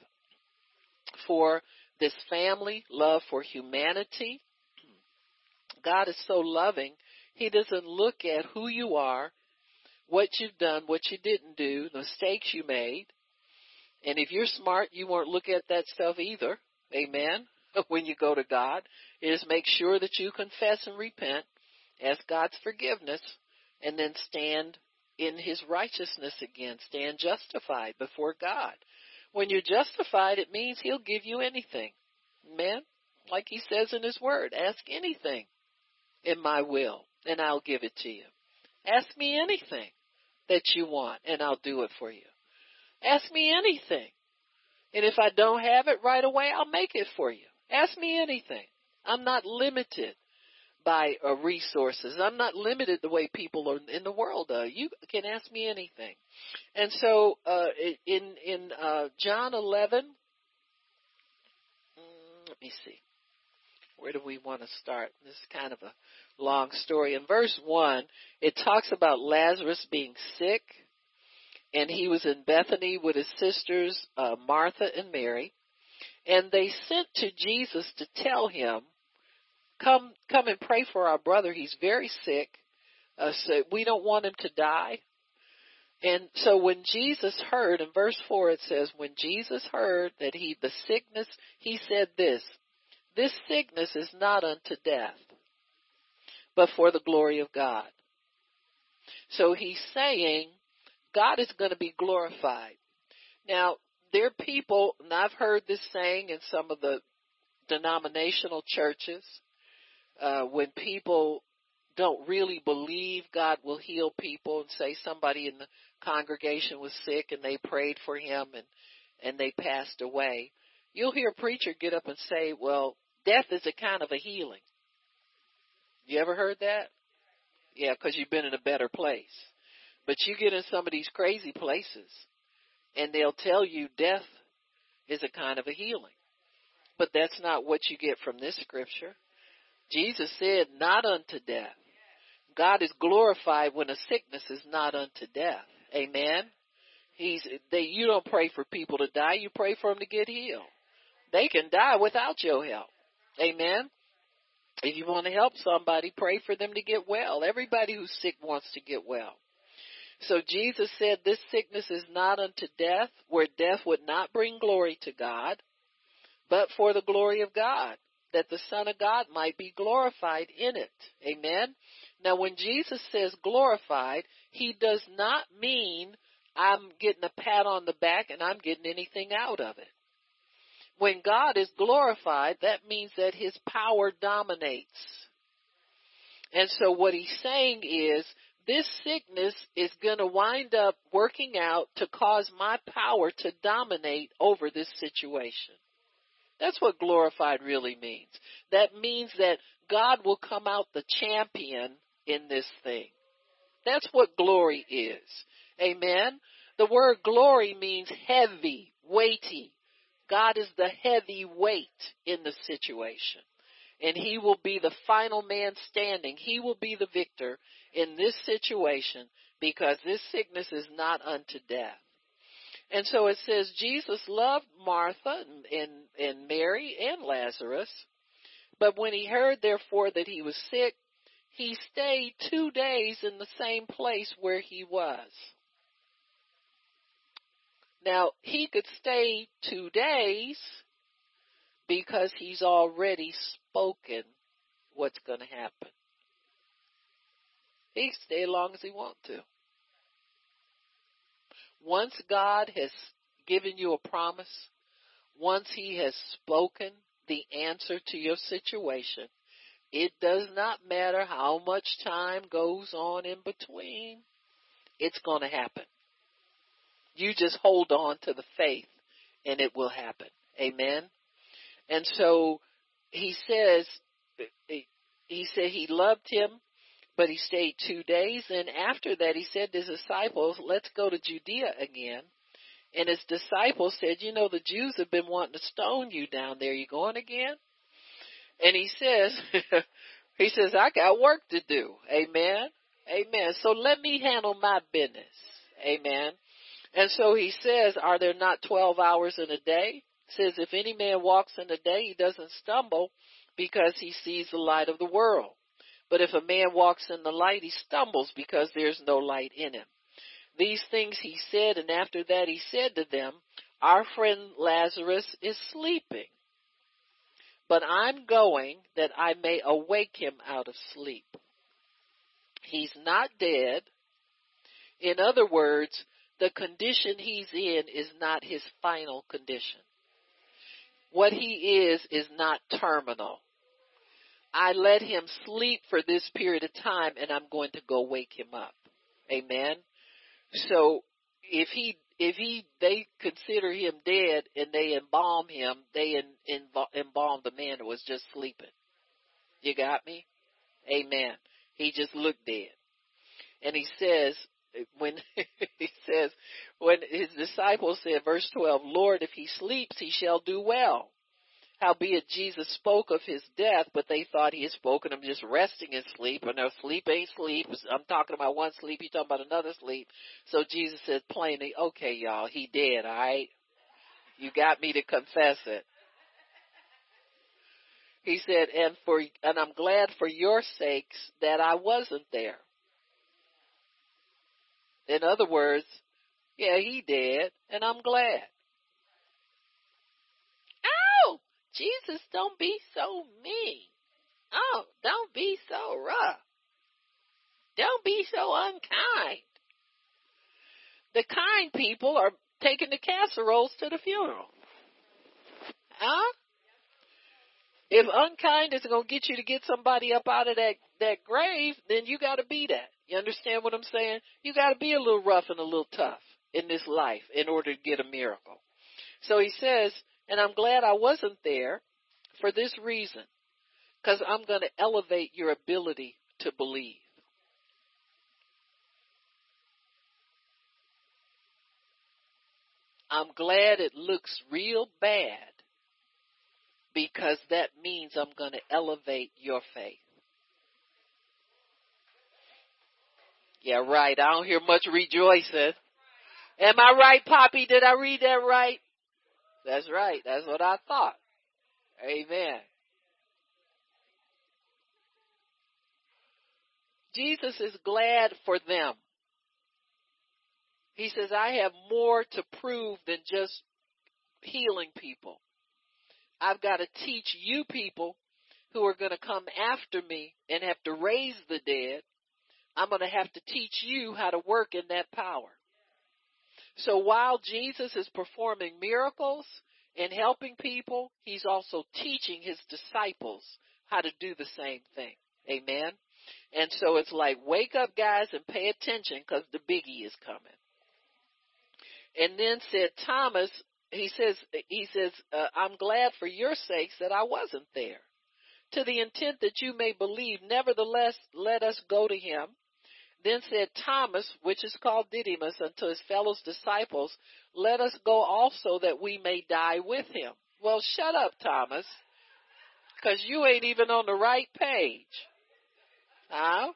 for this family, love for humanity. God is so loving, He doesn't look at who you are, what you've done, what you didn't do, the mistakes you made. And if you're smart, you won't look at that stuff either. Amen. When you go to God, is make sure that you confess and repent, ask God's forgiveness, and then stand in his righteousness again, stand justified before God. When you're justified, it means he'll give you anything. Man, like he says in his word, ask anything in my will and I'll give it to you. Ask me anything that you want and I'll do it for you. Ask me anything. And if I don't have it right away, I'll make it for you. Ask me anything. I'm not limited by uh, resources. I'm not limited the way people are in the world are. You can ask me anything. And so uh, in in uh, John 11, mm, let me see. Where do we want to start? This is kind of a long story. In verse 1, it talks about Lazarus being sick, and he was in Bethany with his sisters, uh, Martha and Mary, and they sent to Jesus to tell him come come and pray for our brother. He's very sick. Uh, so we don't want him to die. And so when Jesus heard, in verse 4 it says, when Jesus heard that he, the sickness, he said this, this sickness is not unto death, but for the glory of God. So he's saying God is going to be glorified. Now, there are people, and I've heard this saying in some of the denominational churches, uh, when people don't really believe God will heal people and say somebody in the congregation was sick and they prayed for him and and they passed away you'll hear a preacher get up and say well death is a kind of a healing. You ever heard that? Yeah because you've been in a better place. But you get in some of these crazy places and they'll tell you death is a kind of a healing. But that's not what you get from this scripture Jesus said, not unto death. God is glorified when a sickness is not unto death. Amen. He's they you don't pray for people to die, you pray for them to get healed. They can die without your help. Amen. If you want to help somebody, pray for them to get well. Everybody who's sick wants to get well. So Jesus said this sickness is not unto death, where death would not bring glory to God, but for the glory of God that the Son of God might be glorified in it. Amen. Now when Jesus says glorified, he does not mean I'm getting a pat on the back and I'm getting anything out of it. When God is glorified, that means that his power dominates. And so what he's saying is, this sickness is going to wind up working out to cause my power to dominate over this situation. That's what glorified really means. That means that God will come out the champion in this thing. That's what glory is. Amen. The word glory means heavy, weighty. God is the heavy weight in the situation. And he will be the final man standing. He will be the victor in this situation because this sickness is not unto death. And so it says Jesus loved Martha and, and, Mary and Lazarus. But when he heard therefore that he was sick, he stayed two days in the same place where he was. Now, he could stay two days because he's already spoken what's going to happen. He can stay as long as he wants to. Once God has given you a promise, once he has spoken the answer to your situation, it does not matter how much time goes on in between. It's going to happen. You just hold on to the faith and it will happen. Amen. And so he says, he said he loved him, but he stayed two days. And after that, he said to his disciples, let's go to Judea again. And his disciples said, you know, the Jews have been wanting to stone you down there. You going again? And he says, he says, I got work to do. Amen. Amen. So let me handle my business. Amen. And so he says, are there not 12 hours in a day? says, if any man walks in the day, he doesn't stumble because he sees the light of the world. But if a man walks in the light, he stumbles because there's no light in him. These things he said, and after that he said to them, Our friend Lazarus is sleeping, but I'm going that I may awake him out of sleep. He's not dead. In other words, the condition he's in is not his final condition. What he is is not terminal. I let him sleep for this period of time and I'm going to go wake him up. Amen. So if he if he they consider him dead and they embalm him, they in, embalm the man who was just sleeping. You got me? Amen. He just looked dead. And he says when he says when his disciples said verse 12, Lord, if he sleeps, he shall do well. Howbeit Jesus spoke of his death, but they thought he had spoken of just resting in sleep. And no, sleep ain't sleep. I'm talking about one sleep. You talking about another sleep. So Jesus said plainly, okay, y'all, he dead, alright? You got me to confess it. He said, and for, and I'm glad for your sakes that I wasn't there. In other words, yeah, he dead, and I'm glad. Jesus, don't be so mean. Oh, don't be so rough. Don't be so unkind. The kind people are taking the casseroles to the funeral. Huh? If unkind is going to get you to get somebody up out of that, that grave, then you got to be that. You understand what I'm saying? You got to be a little rough and a little tough in this life in order to get a miracle. So he says, and I'm glad I wasn't there for this reason, because I'm going to elevate your ability to believe. I'm glad it looks real bad because that means I'm going to elevate your faith. Yeah, right. I don't hear much rejoicing. Am I right, Poppy? Did I read that right? That's right. That's what I thought. Amen. Jesus is glad for them. He says, I have more to prove than just healing people. I've got to teach you people who are going to come after me and have to raise the dead. I'm going to have to teach you how to work in that power. So while Jesus is performing miracles and helping people, he's also teaching his disciples how to do the same thing. Amen. And so it's like, wake up guys and pay attention because the biggie is coming. And then said Thomas, he says, he says, uh, I'm glad for your sakes that I wasn't there to the intent that you may believe. Nevertheless, let us go to him then said Thomas, which is called Didymus, unto his fellow disciples, Let us go also that we may die with him. Well, shut up, Thomas, because you ain't even on the right page. Huh?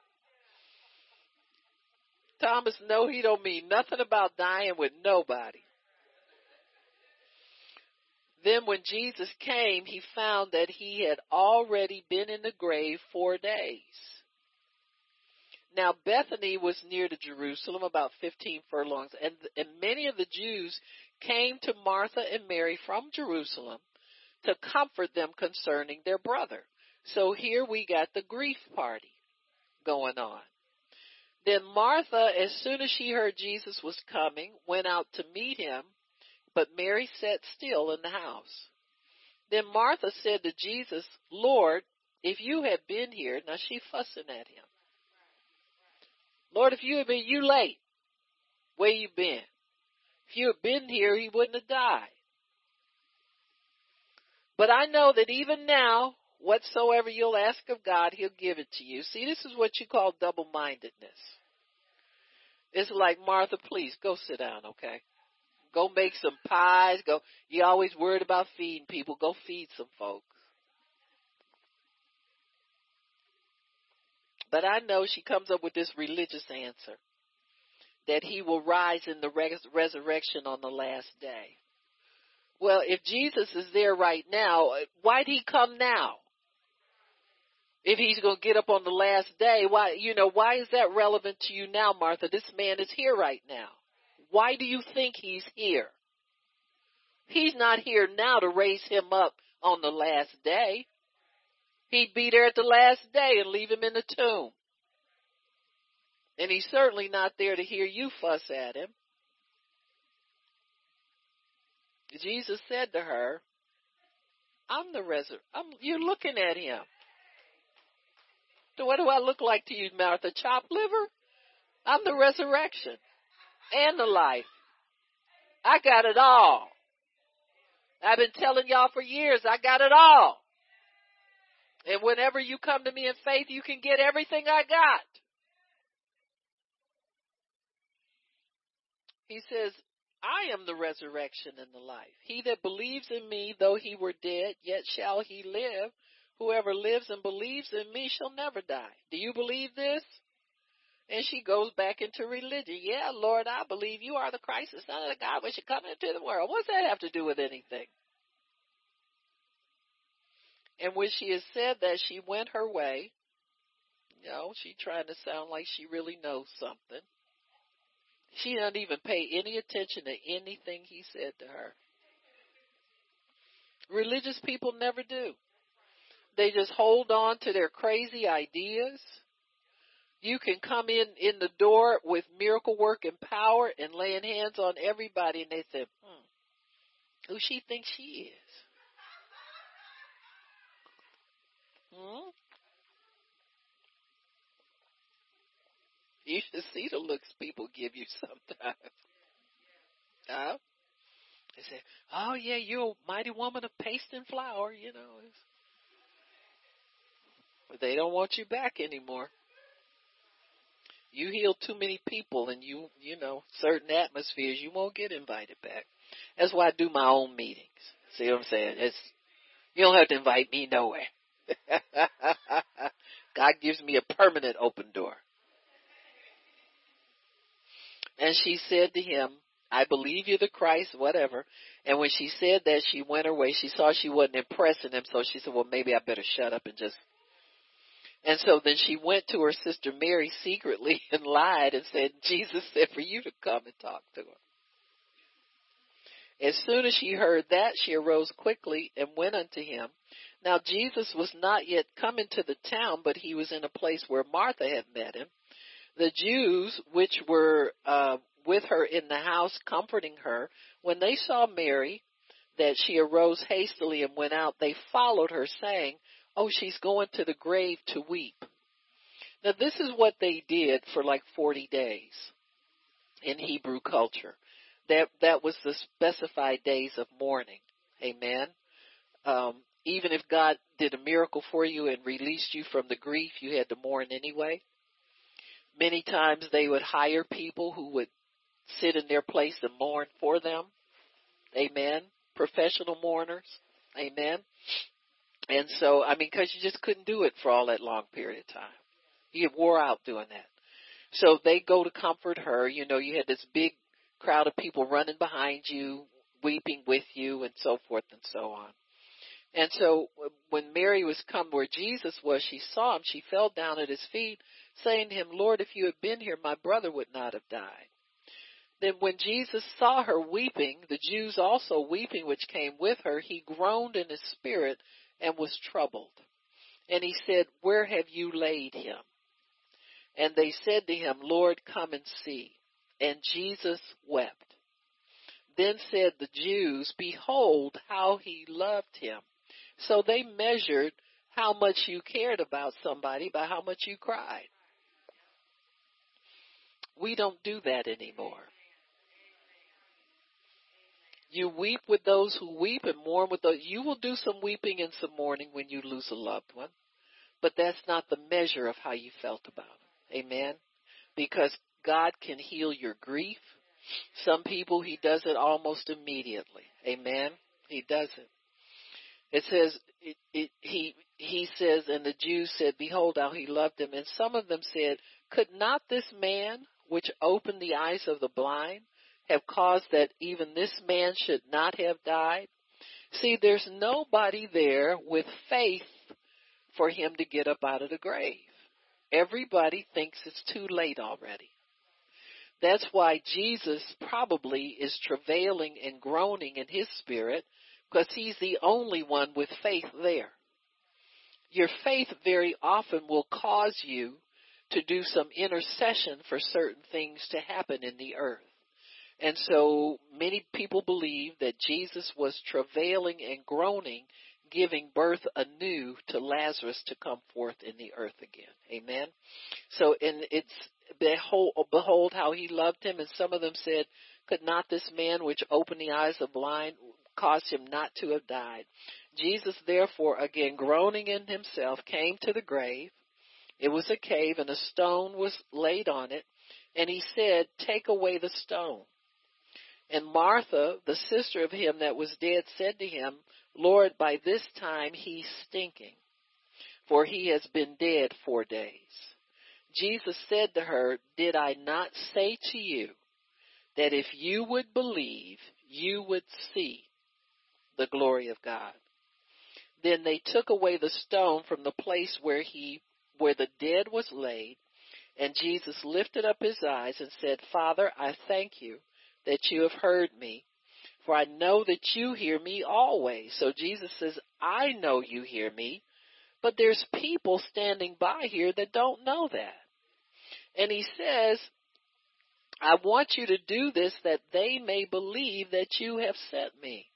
Thomas, no, he don't mean nothing about dying with nobody. Then when Jesus came, he found that he had already been in the grave four days. Now Bethany was near to Jerusalem, about 15 furlongs, and, and many of the Jews came to Martha and Mary from Jerusalem to comfort them concerning their brother. So here we got the grief party going on. Then Martha, as soon as she heard Jesus was coming, went out to meet him, but Mary sat still in the house. Then Martha said to Jesus, Lord, if you had been here, now she fussing at him. Lord, if you had been, you late. Where you been? If you had been here, he wouldn't have died. But I know that even now, whatsoever you'll ask of God, he'll give it to you. See, this is what you call double-mindedness. It's like, Martha, please go sit down, okay? Go make some pies. Go. You always worried about feeding people. Go feed some folks. But I know she comes up with this religious answer that he will rise in the res- resurrection on the last day. Well, if Jesus is there right now, uh, why'd he come now? If he's going to get up on the last day, why, you know, why is that relevant to you now, Martha? This man is here right now. Why do you think he's here? He's not here now to raise him up on the last day. He'd be there at the last day and leave him in the tomb. And he's certainly not there to hear you fuss at him. Jesus said to her, I'm the resurrection. You're looking at him. So what do I look like to you, Martha? Chopped liver? I'm the resurrection and the life. I got it all. I've been telling y'all for years, I got it all. And whenever you come to me in faith, you can get everything I got. He says, I am the resurrection and the life. He that believes in me, though he were dead, yet shall he live. Whoever lives and believes in me shall never die. Do you believe this? And she goes back into religion. Yeah, Lord, I believe you are the Christ, the Son of the God, which should come into the world. What does that have to do with anything? And when she has said that, she went her way. You know, she trying to sound like she really knows something. She doesn't even pay any attention to anything he said to her. Religious people never do. They just hold on to their crazy ideas you can come in in the door with miracle work and power and laying hands on everybody and they say, hmm, who she thinks she is. Hmm? You should see the looks people give you sometimes. Huh? They say, "Oh yeah, you're a mighty woman of paste and flour," you know. But they don't want you back anymore. You heal too many people and you, you know, certain atmospheres, you won't get invited back. That's why I do my own meetings. See what I'm saying? It's, you don't have to invite me nowhere. God gives me a permanent open door. And she said to him, I believe you're the Christ, whatever. And when she said that, she went her way. She saw she wasn't impressing him, so she said, well, maybe I better shut up and just and so then she went to her sister Mary secretly and lied and said, Jesus said for you to come and talk to him. As soon as she heard that, she arose quickly and went unto him. Now Jesus was not yet come into the town, but he was in a place where Martha had met him. The Jews, which were uh, with her in the house comforting her, when they saw Mary, that she arose hastily and went out, they followed her, saying, oh, she's going to the grave to weep. Now this is what they did for like 40 days in Hebrew culture. That, that was the specified days of mourning. Amen. Um, even if God did a miracle for you and released you from the grief, you had to mourn anyway. Many times they would hire people who would sit in their place and mourn for them. Amen. Professional mourners. Amen. And so, I mean, cause you just couldn't do it for all that long period of time. You wore out doing that. So they go to comfort her. You know, you had this big crowd of people running behind you, weeping with you, and so forth and so on. And so when Mary was come where Jesus was, she saw him. She fell down at his feet, saying to him, Lord, if you had been here, my brother would not have died. Then when Jesus saw her weeping, the Jews also weeping which came with her, he groaned in his spirit and was troubled. And he said, Where have you laid him? And they said to him, Lord, come and see. And Jesus wept. Then said the Jews, Behold how he loved him. So they measured how much you cared about somebody by how much you cried. We don't do that anymore. You weep with those who weep and mourn with those. You will do some weeping and some mourning when you lose a loved one, but that's not the measure of how you felt about it. Amen. Because God can heal your grief. Some people He does it almost immediately. Amen. He does it. It says it, it, he he says, and the Jews said, "Behold, how he loved him." And some of them said, "Could not this man, which opened the eyes of the blind, have caused that even this man should not have died?" See, there's nobody there with faith for him to get up out of the grave. Everybody thinks it's too late already. That's why Jesus probably is travailing and groaning in his spirit because he's the only one with faith there. Your faith very often will cause you to do some intercession for certain things to happen in the earth. And so many people believe that Jesus was travailing and groaning, giving birth anew to Lazarus to come forth in the earth again. Amen. So, and it's, behold, behold how he loved him. And some of them said, could not this man which opened the eyes of blind cause him not to have died? Jesus therefore again groaning in himself came to the grave. It was a cave and a stone was laid on it. And he said, take away the stone. And Martha, the sister of him that was dead, said to him, Lord, by this time he's stinking, for he has been dead four days. Jesus said to her, Did I not say to you that if you would believe, you would see the glory of God? Then they took away the stone from the place where he, where the dead was laid, and Jesus lifted up his eyes and said, Father, I thank you that you have heard me, for I know that you hear me always. So Jesus says, I know you hear me, but there's people standing by here that don't know that. And he says, I want you to do this that they may believe that you have sent me.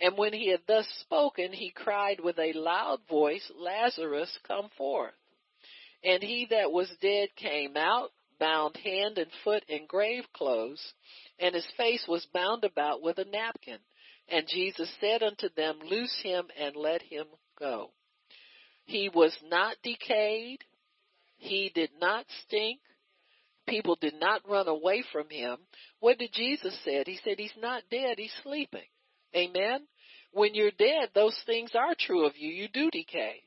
And when he had thus spoken, he cried with a loud voice, Lazarus, come forth. And he that was dead came out, bound hand and foot in grave clothes, and his face was bound about with a napkin. And Jesus said unto them, Loose him and let him go. He was not decayed. He did not stink. People did not run away from him. What did Jesus say? He said he's not dead, he's sleeping. Amen? When you're dead, those things are true of you. You do decay.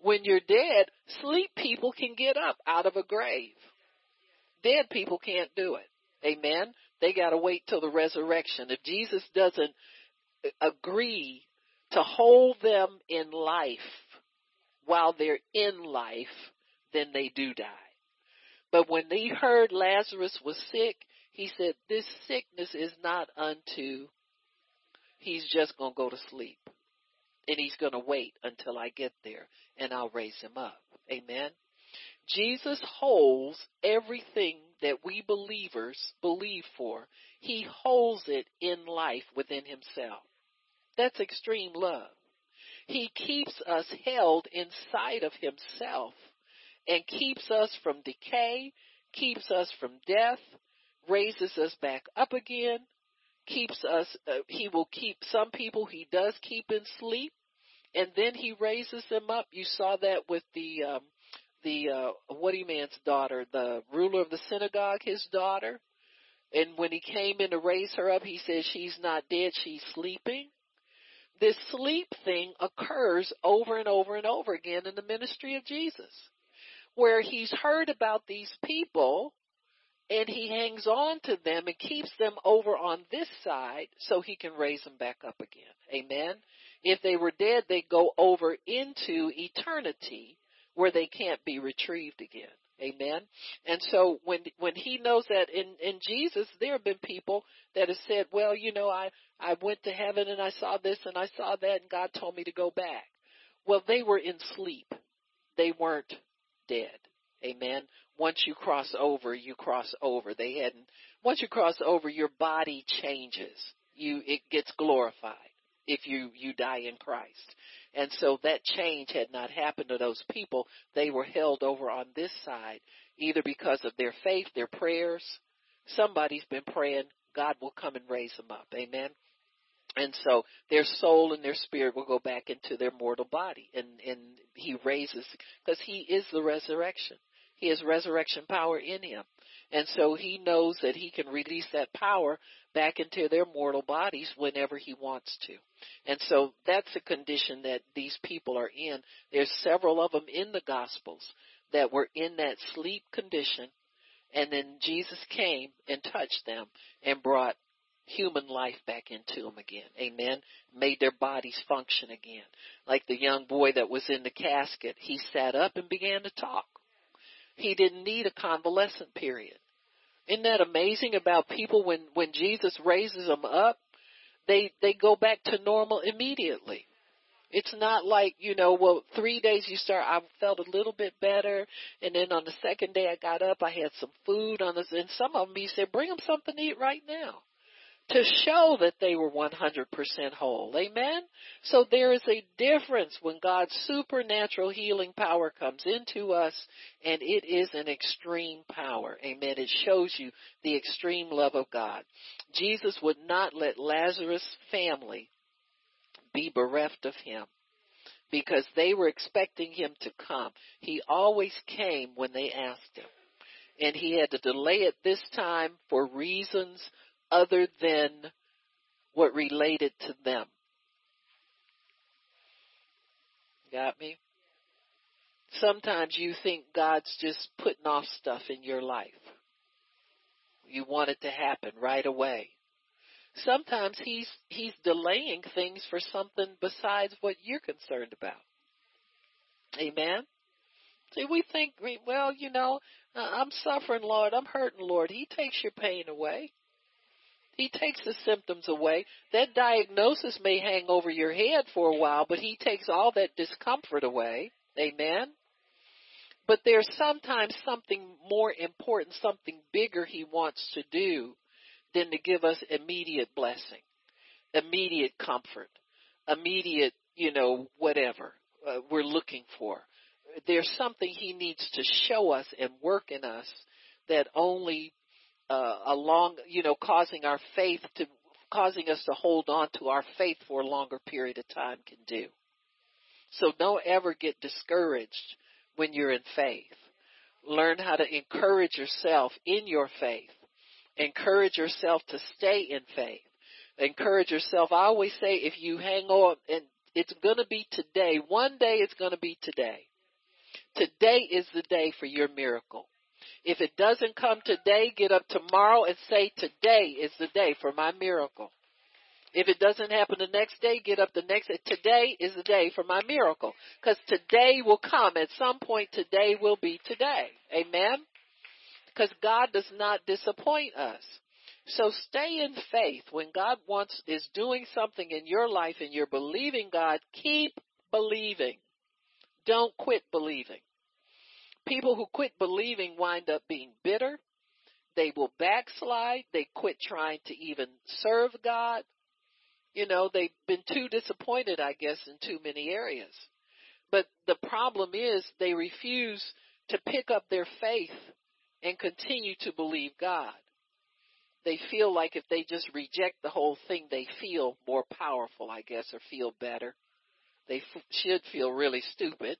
When you're dead, sleep people can get up out of a grave. Dead people can't do it. Amen? They gotta wait till the resurrection. If Jesus doesn't agree to hold them in life while they're in life, then they do die. But when he heard Lazarus was sick, he said, this sickness is not unto he's just going to go to sleep. And he's going to wait until I get there and I'll raise him up. Amen. Jesus holds everything that we believers believe for. He holds it in life within himself. That's extreme love. He keeps us held inside of himself and keeps us from decay, keeps us from death, raises us back up again, keeps us, uh, he will keep some people he does keep in sleep and then he raises them up. You saw that with the, um, the, uh, Woody Man's daughter, the ruler of the synagogue, his daughter. And when he came in to raise her up, he says she's not dead, she's sleeping. This sleep thing occurs over and over and over again in the ministry of Jesus, where he's heard about these people and he hangs on to them and keeps them over on this side so he can raise them back up again. Amen. If they were dead, they go over into eternity where they can't be retrieved again. Amen. And so when when he knows that in in Jesus, there have been people that have said, "Well, you know, I I went to heaven and I saw this and I saw that, and God told me to go back." Well, they were in sleep. They weren't dead. Amen. Once you cross over, you cross over. They hadn't. Once you cross over, your body changes. You it gets glorified if you you die in Christ. And so that change had not happened to those people. They were held over on this side, either because of their faith, their prayers. Somebody's been praying, God will come and raise them up. Amen. And so their soul and their spirit will go back into their mortal body. And, and he raises, because he is the resurrection. He has resurrection power in him. And so he knows that he can release that power back into their mortal bodies whenever he wants to. And so that's a condition that these people are in. There's several of them in the Gospels that were in that sleep condition, and then Jesus came and touched them and brought human life back into them again. Amen. Made their bodies function again. Like the young boy that was in the casket, he sat up and began to talk. He didn't need a convalescent period. Isn't that amazing about people when, when Jesus raises them up? They, they go back to normal immediately. It's not like, you know, well, three days you start, I felt a little bit better, and then on the second day I got up, I had some food on this, and some of them he said, bring them something to eat right now to show that they were 100% whole. Amen? So there is a difference when God's supernatural healing power comes into us and it is an extreme power. Amen. It shows you the extreme love of God. Jesus would not let Lazarus' family be bereft of him because they were expecting him to come. He always came when they asked him. And he had to delay it this time for reasons other than what related to them. Got me? Sometimes you think God's just putting off stuff in your life. You want it to happen right away. Sometimes he's he's delaying things for something besides what you're concerned about. Amen. See, we think, well, you know, I'm suffering, Lord. I'm hurting, Lord. He takes your pain away. He takes the symptoms away. That diagnosis may hang over your head for a while, but he takes all that discomfort away. Amen. But there's sometimes something more important, something bigger he wants to do than to give us immediate blessing, immediate comfort, immediate, you know, whatever uh, we're looking for. There's something he needs to show us and work in us that only uh, along, you know, causing our faith to, causing us to hold on to our faith for a longer period of time can do. So don't ever get discouraged when you're in faith. Learn how to encourage yourself in your faith. Encourage yourself to stay in faith. Encourage yourself. I always say if you hang on and it's going to be today. One day it's going to be today. Today is the day for your miracle. If it doesn't come today, get up tomorrow and say, today is the day for my miracle. If it doesn't happen the next day, get up the next day. Today is the day for my miracle. Because today will come. At some point, today will be today. Amen? Because God does not disappoint us. So stay in faith. When God wants, is doing something in your life and you're believing God, keep believing. Don't quit believing. People who quit believing wind up being bitter. They will backslide. They quit trying to even serve God. You know, they've been too disappointed, I guess, in too many areas. But the problem is they refuse to pick up their faith and continue to believe God. They feel like if they just reject the whole thing, they feel more powerful, I guess, or feel better. They f- should feel really stupid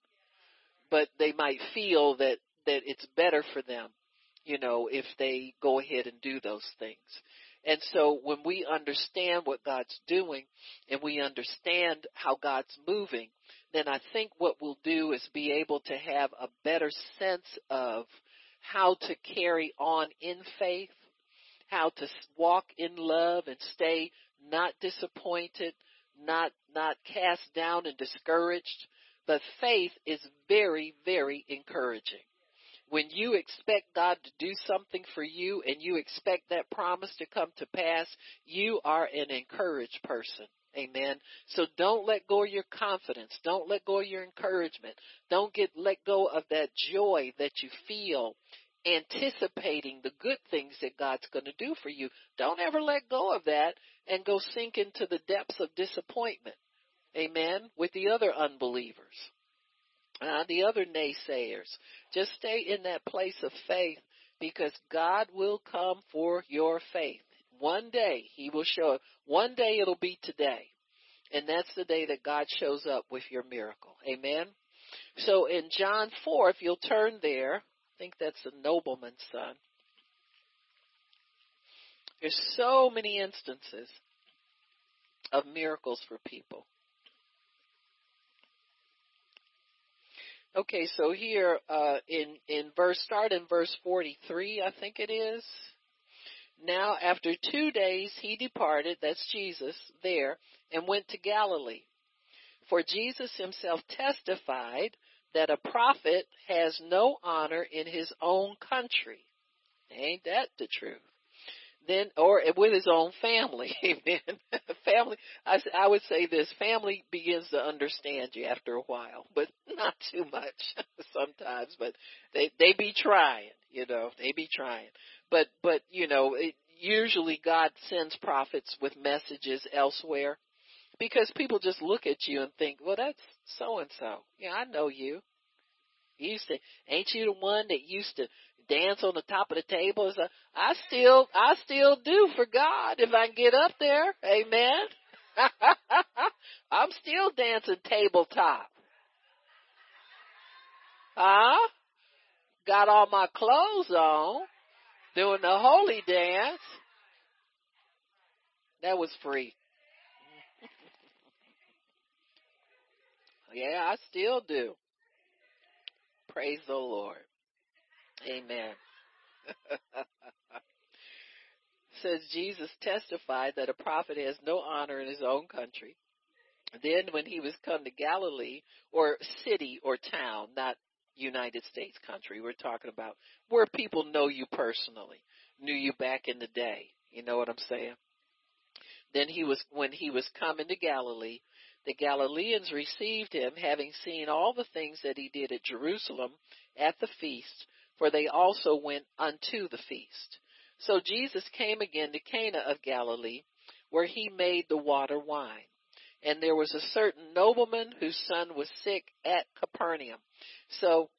but they might feel that that it's better for them, you know, if they go ahead and do those things. And so when we understand what God's doing and we understand how God's moving, then I think what we'll do is be able to have a better sense of how to carry on in faith, how to walk in love and stay not disappointed, not, not cast down and discouraged, but faith is very, very encouraging. When you expect God to do something for you and you expect that promise to come to pass, you are an encouraged person. Amen. So don't let go of your confidence. Don't let go of your encouragement. Don't get let go of that joy that you feel anticipating the good things that God's going to do for you. Don't ever let go of that and go sink into the depths of disappointment. Amen. With the other unbelievers, uh, the other naysayers. Just stay in that place of faith because God will come for your faith. One day He will show. up. One day it'll be today. And that's the day that God shows up with your miracle. Amen. So in John 4, if you'll turn there, I think that's the nobleman's son. There's so many instances of miracles for people. Okay, so here uh, in in verse start in verse 43, I think it is. Now after 2 days he departed, that's Jesus there, and went to Galilee. For Jesus himself testified that a prophet has no honor in his own country. Ain't that the truth? Then, or with his own family. Amen. family, I, I would say this, family begins to understand you after a while, but not too much sometimes, but they, they be trying, you know, they be trying. But, but, you know, it, usually God sends prophets with messages elsewhere because people just look at you and think, well, that's so and so. Yeah, I know you. You used to, ain't you the one that used to dance on the top of the table? So I still, I still do for God if I can get up there. Amen. I'm still dancing tabletop. Huh? Got all my clothes on, doing the holy dance. That was free. yeah, I still do. Praise the Lord. Amen. Says Jesus testified that a prophet has no honor in his own country. Then when he was come to Galilee or city or town, not United States country, we're talking about where people know you personally, knew you back in the day. You know what I'm saying? Then he was, when he was coming to Galilee, the Galileans received him, having seen all the things that he did at Jerusalem at the feast, for they also went unto the feast. So Jesus came again to Cana of Galilee, where he made the water wine. And there was a certain nobleman whose son was sick at Capernaum. So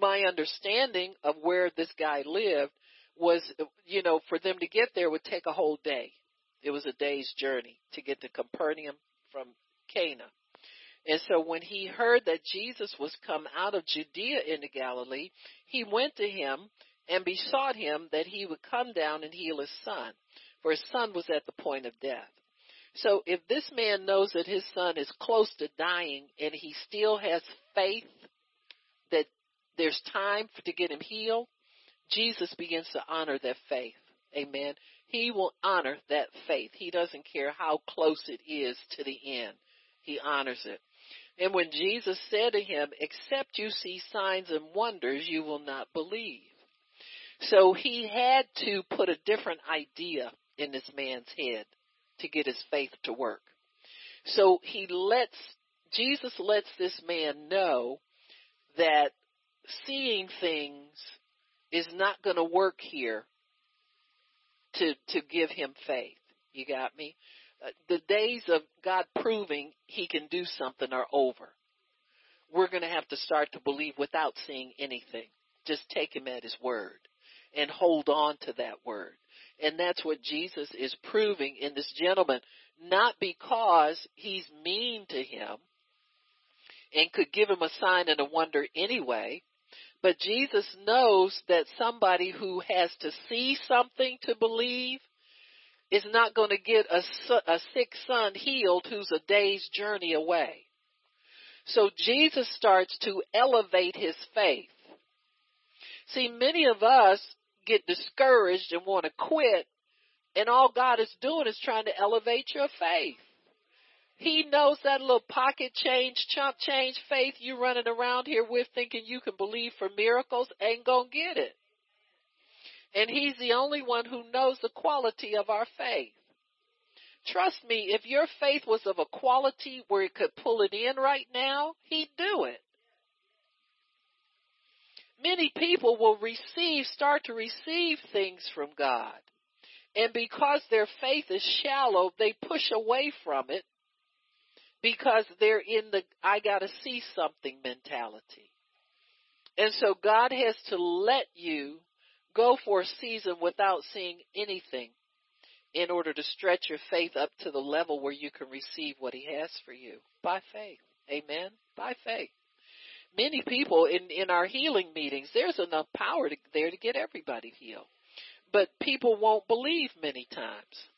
my understanding of where this guy lived was, you know, for them to get there would take a whole day. It was a day's journey to get to Capernaum from Cana. And so when he heard that Jesus was come out of Judea into Galilee, he went to him and besought him that he would come down and heal his son, for his son was at the point of death. So if this man knows that his son is close to dying and he still has faith that there's time to get him healed, Jesus begins to honor that faith. Amen. He will honor that faith. He doesn't care how close it is to the end. He honors it. And when Jesus said to him, except you see signs and wonders, you will not believe. So he had to put a different idea in this man's head to get his faith to work. So he lets, Jesus lets this man know that seeing things is not going to work here to, to give him faith. You got me? Uh, the days of God proving he can do something are over. We're going to have to start to believe without seeing anything. Just take him at his word and hold on to that word. And that's what Jesus is proving in this gentleman, not because he's mean to him and could give him a sign and a wonder anyway, but Jesus knows that somebody who has to see something to believe is not going to get a, a sick son healed who's a day's journey away. So Jesus starts to elevate his faith. See, many of us get discouraged and want to quit, and all God is doing is trying to elevate your faith. He knows that little pocket change, chump change faith you running around here with thinking you can believe for miracles ain't gonna get it. And he's the only one who knows the quality of our faith. Trust me, if your faith was of a quality where it could pull it in right now, he'd do it. Many people will receive, start to receive things from God. And because their faith is shallow, they push away from it because they're in the I gotta see something mentality. And so God has to let you go for a season without seeing anything in order to stretch your faith up to the level where you can receive what he has for you by faith. Amen. By faith. Many people in, in our healing meetings, there's enough power to, there to get everybody healed. But people won't believe many times.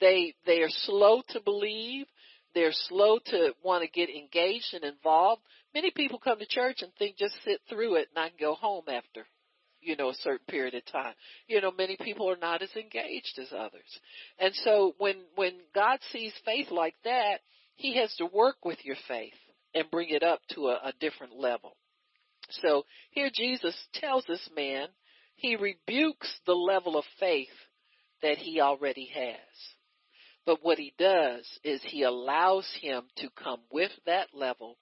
They, they are slow to believe. They're slow to want to get engaged and involved. Many people come to church and think just sit through it and I can go home after you know, a certain period of time. You know, many people are not as engaged as others. And so when, when God sees faith like that, He has to work with your faith and bring it up to a, a different level. So here Jesus tells this man, He rebukes the level of faith that he already has. But what he does is he allows him to come with that level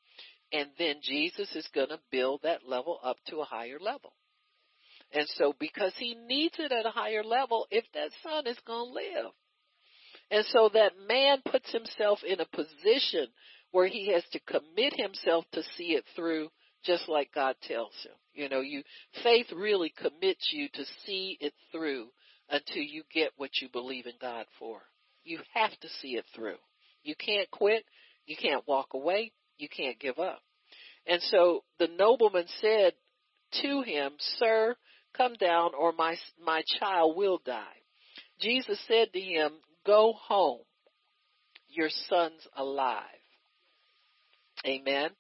and then Jesus is going to build that level up to a higher level. And so because he needs it at a higher level if that son is going to live. And so that man puts himself in a position where he has to commit himself to see it through just like God tells him. You know, you faith really commits you to see it through until you get what you believe in God for. You have to see it through. You can't quit, you can't walk away, you can't give up. And so the nobleman said to him, "Sir, Come down or my, my child will die. Jesus said to him, go home. Your son's alive. Amen.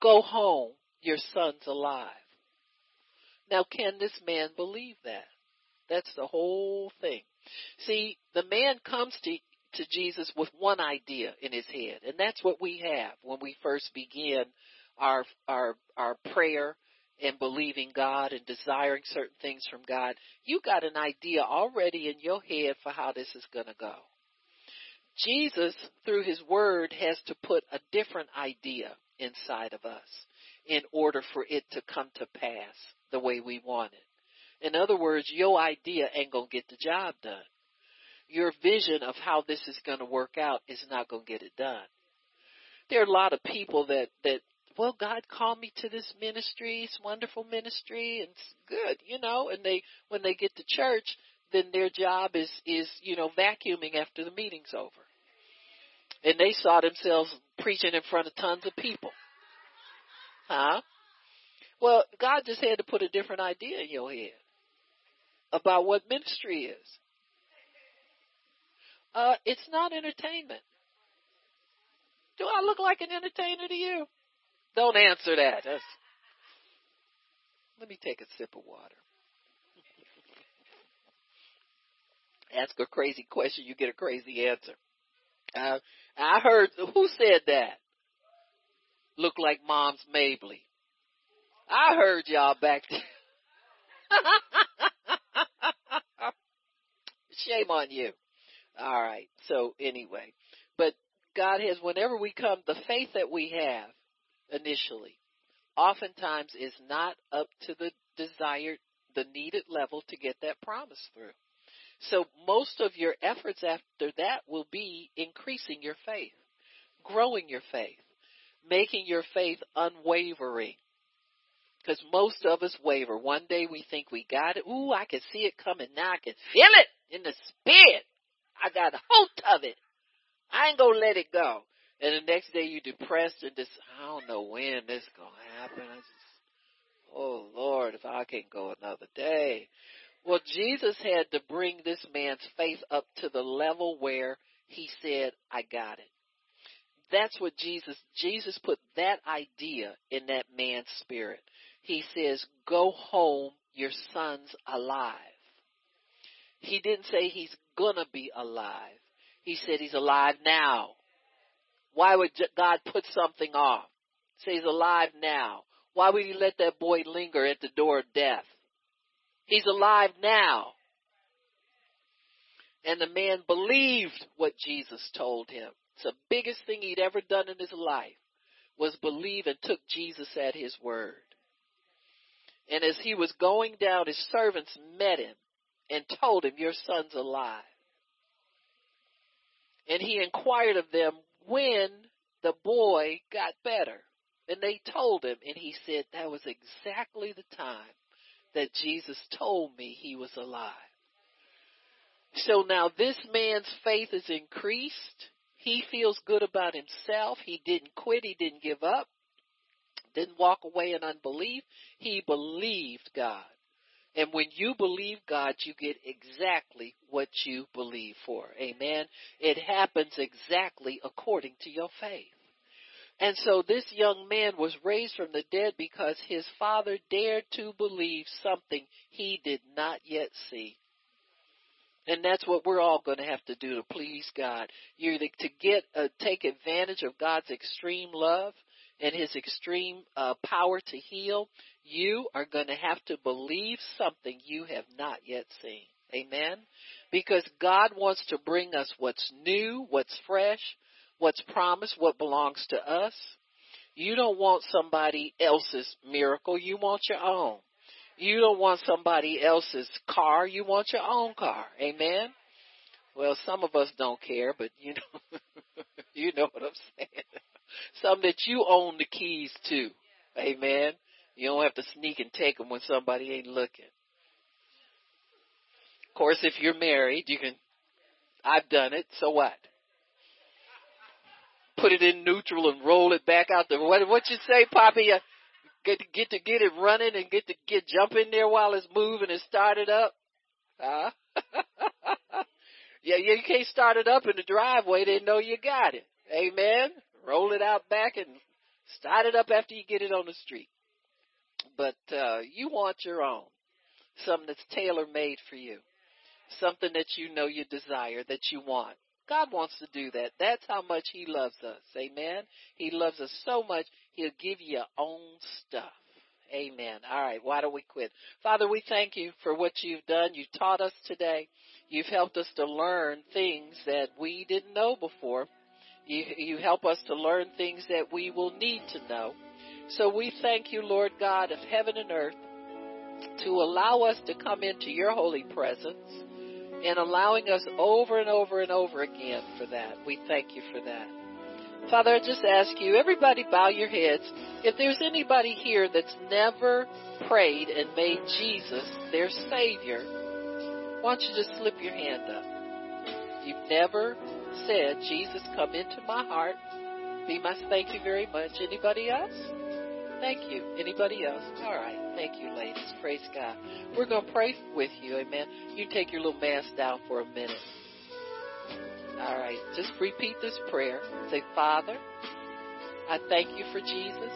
Go home. Your son's alive. Now can this man believe that? That's the whole thing. See, the man comes to to Jesus with one idea in his head, and that's what we have when we first begin our our our prayer and believing God and desiring certain things from God, you got an idea already in your head for how this is going to go. Jesus, through his word, has to put a different idea inside of us in order for it to come to pass the way we want it. In other words, your idea ain't going to get the job done. Your vision of how this is going to work out is not going to get it done. There are a lot of people that, that well, God called me to this ministry. It's wonderful ministry and it's good, you know, and they, when they get to church, then their job is, is, you know, vacuuming after the meeting's over. And they saw themselves preaching in front of tons of people. Huh? Well, God just had to put a different idea in your head about what ministry is. Uh, it's not entertainment. Do I look like an entertainer to you? Don't answer that. That's... Let me take a sip of water. Ask a crazy question, you get a crazy answer. Uh, I heard, who said that? Look like Moms Mabley. I heard y'all back there. Shame on you. All right. So anyway, but God has, whenever we come, the faith that we have initially oftentimes is not up to the desired, the needed level to get that promise through. So most of your efforts after that will be increasing your faith, growing your faith, making your faith unwavering. Because most of us waver. One day we think we got it. Ooh, I can see it coming now. I can feel it in the spirit. I got a hold of it. I ain't gonna let it go. And the next day you're depressed and just, I don't know when this is going to happen. I just, oh Lord, if I can go another day. Well, Jesus had to bring this man's faith up to the level where he said, I got it. That's what Jesus, Jesus put that idea in that man's spirit. He says, go home, your son's alive. He didn't say he's gonna be alive. He said he's alive now. Why would God put something off? Say he's alive now. Why would he let that boy linger at the door of death? He's alive now. And the man believed what Jesus told him. It's the biggest thing he'd ever done in his life was believe and took Jesus at his word. And as he was going down, his servants met him and told him, Your son's alive. And he inquired of them when the boy got better. And they told him, and he said, That was exactly the time that Jesus told me he was alive. So now this man's faith is increased. He feels good about himself. He didn't quit. He didn't give up. Didn't walk away in unbelief. He believed God. And when you believe God, you get exactly what you believe for. Amen. It happens exactly according to your faith. And so this young man was raised from the dead because his father dared to believe something he did not yet see. And that's what we're all going to have to do to please God. You're to get uh, take advantage of God's extreme love and His extreme uh, power to heal. You are going to have to believe something you have not yet seen. Amen. Because God wants to bring us what's new, what's fresh, what's promised, what belongs to us. You don't want somebody else's miracle. You want your own. You don't want somebody else's car. You want your own car. Amen. Well, some of us don't care, but you know, you know what I'm saying. Some that you own the keys to. Amen. You don't have to sneak and take them when somebody ain't looking. Of course, if you're married, you can. I've done it. So what? Put it in neutral and roll it back out the. What? What you say, Poppy? Uh, get to get to get it running and get to get jump in there while it's moving and start it up. Huh? yeah, you can't start it up in the driveway. They know you got it. Amen. Roll it out back and start it up after you get it on the street but uh, you want your own, something that's tailor made for you, something that you know you desire, that you want. God wants to do that. That's how much He loves us. Amen. He loves us so much, He'll give you your own stuff. Amen. All right, why don't we quit? Father, we thank you for what you've done. You taught us today. You've helped us to learn things that we didn't know before. You, you help us to learn things that we will need to know. So we thank you, Lord God of heaven and earth, to allow us to come into your holy presence and allowing us over and over and over again for that. We thank you for that. Father, I just ask you, everybody bow your heads. If there's anybody here that's never prayed and made Jesus their Savior, why don't you just slip your hand up? You've never said, Jesus, come into my heart. Be my thank you very much. Anybody else? Thank you. Anybody else? All right. Thank you, ladies. Praise God. We're going to pray with you. Amen. You take your little mask down for a minute. All right. Just repeat this prayer. Say, Father, I thank you for Jesus.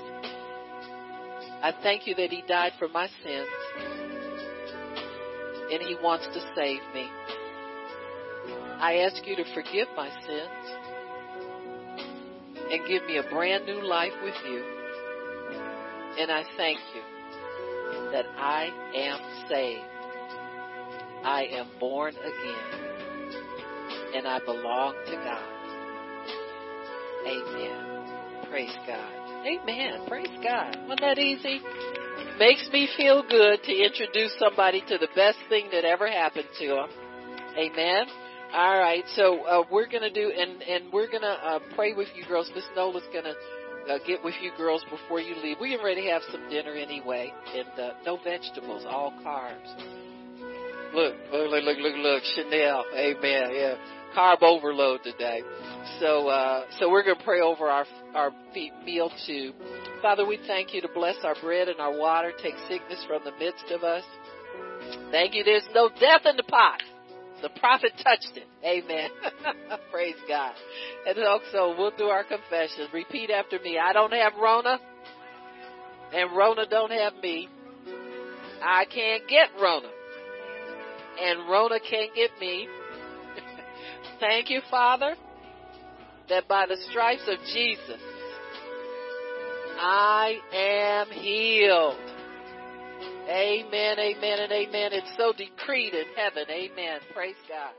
I thank you that he died for my sins. And he wants to save me. I ask you to forgive my sins and give me a brand new life with you. And I thank you that I am saved. I am born again. And I belong to God. Amen. Praise God. Amen. Praise God. Wasn't that easy? Makes me feel good to introduce somebody to the best thing that ever happened to them. Amen. All right, so uh, we're gonna do, and and we're gonna uh, pray with you girls. Miss Nola's gonna uh, get with you girls before you leave. We already have some dinner anyway, and uh, no vegetables, all carbs. Look, look, look, look, look, Chanel, amen, yeah, carb overload today. So, uh, so we're going to pray over our our meal too. Father, we thank you to bless our bread and our water, take sickness from the midst of us. Thank you. There's no death in the pot. The prophet touched it. Amen. Praise God. And also, we'll do our confession. Repeat after me. I don't have Rona, and Rona don't have me. I can't get Rona, and Rona can't get me. Thank you, Father, that by the stripes of Jesus, I am healed. Amen, amen, and amen. It's so decreed in heaven. Amen. Praise God.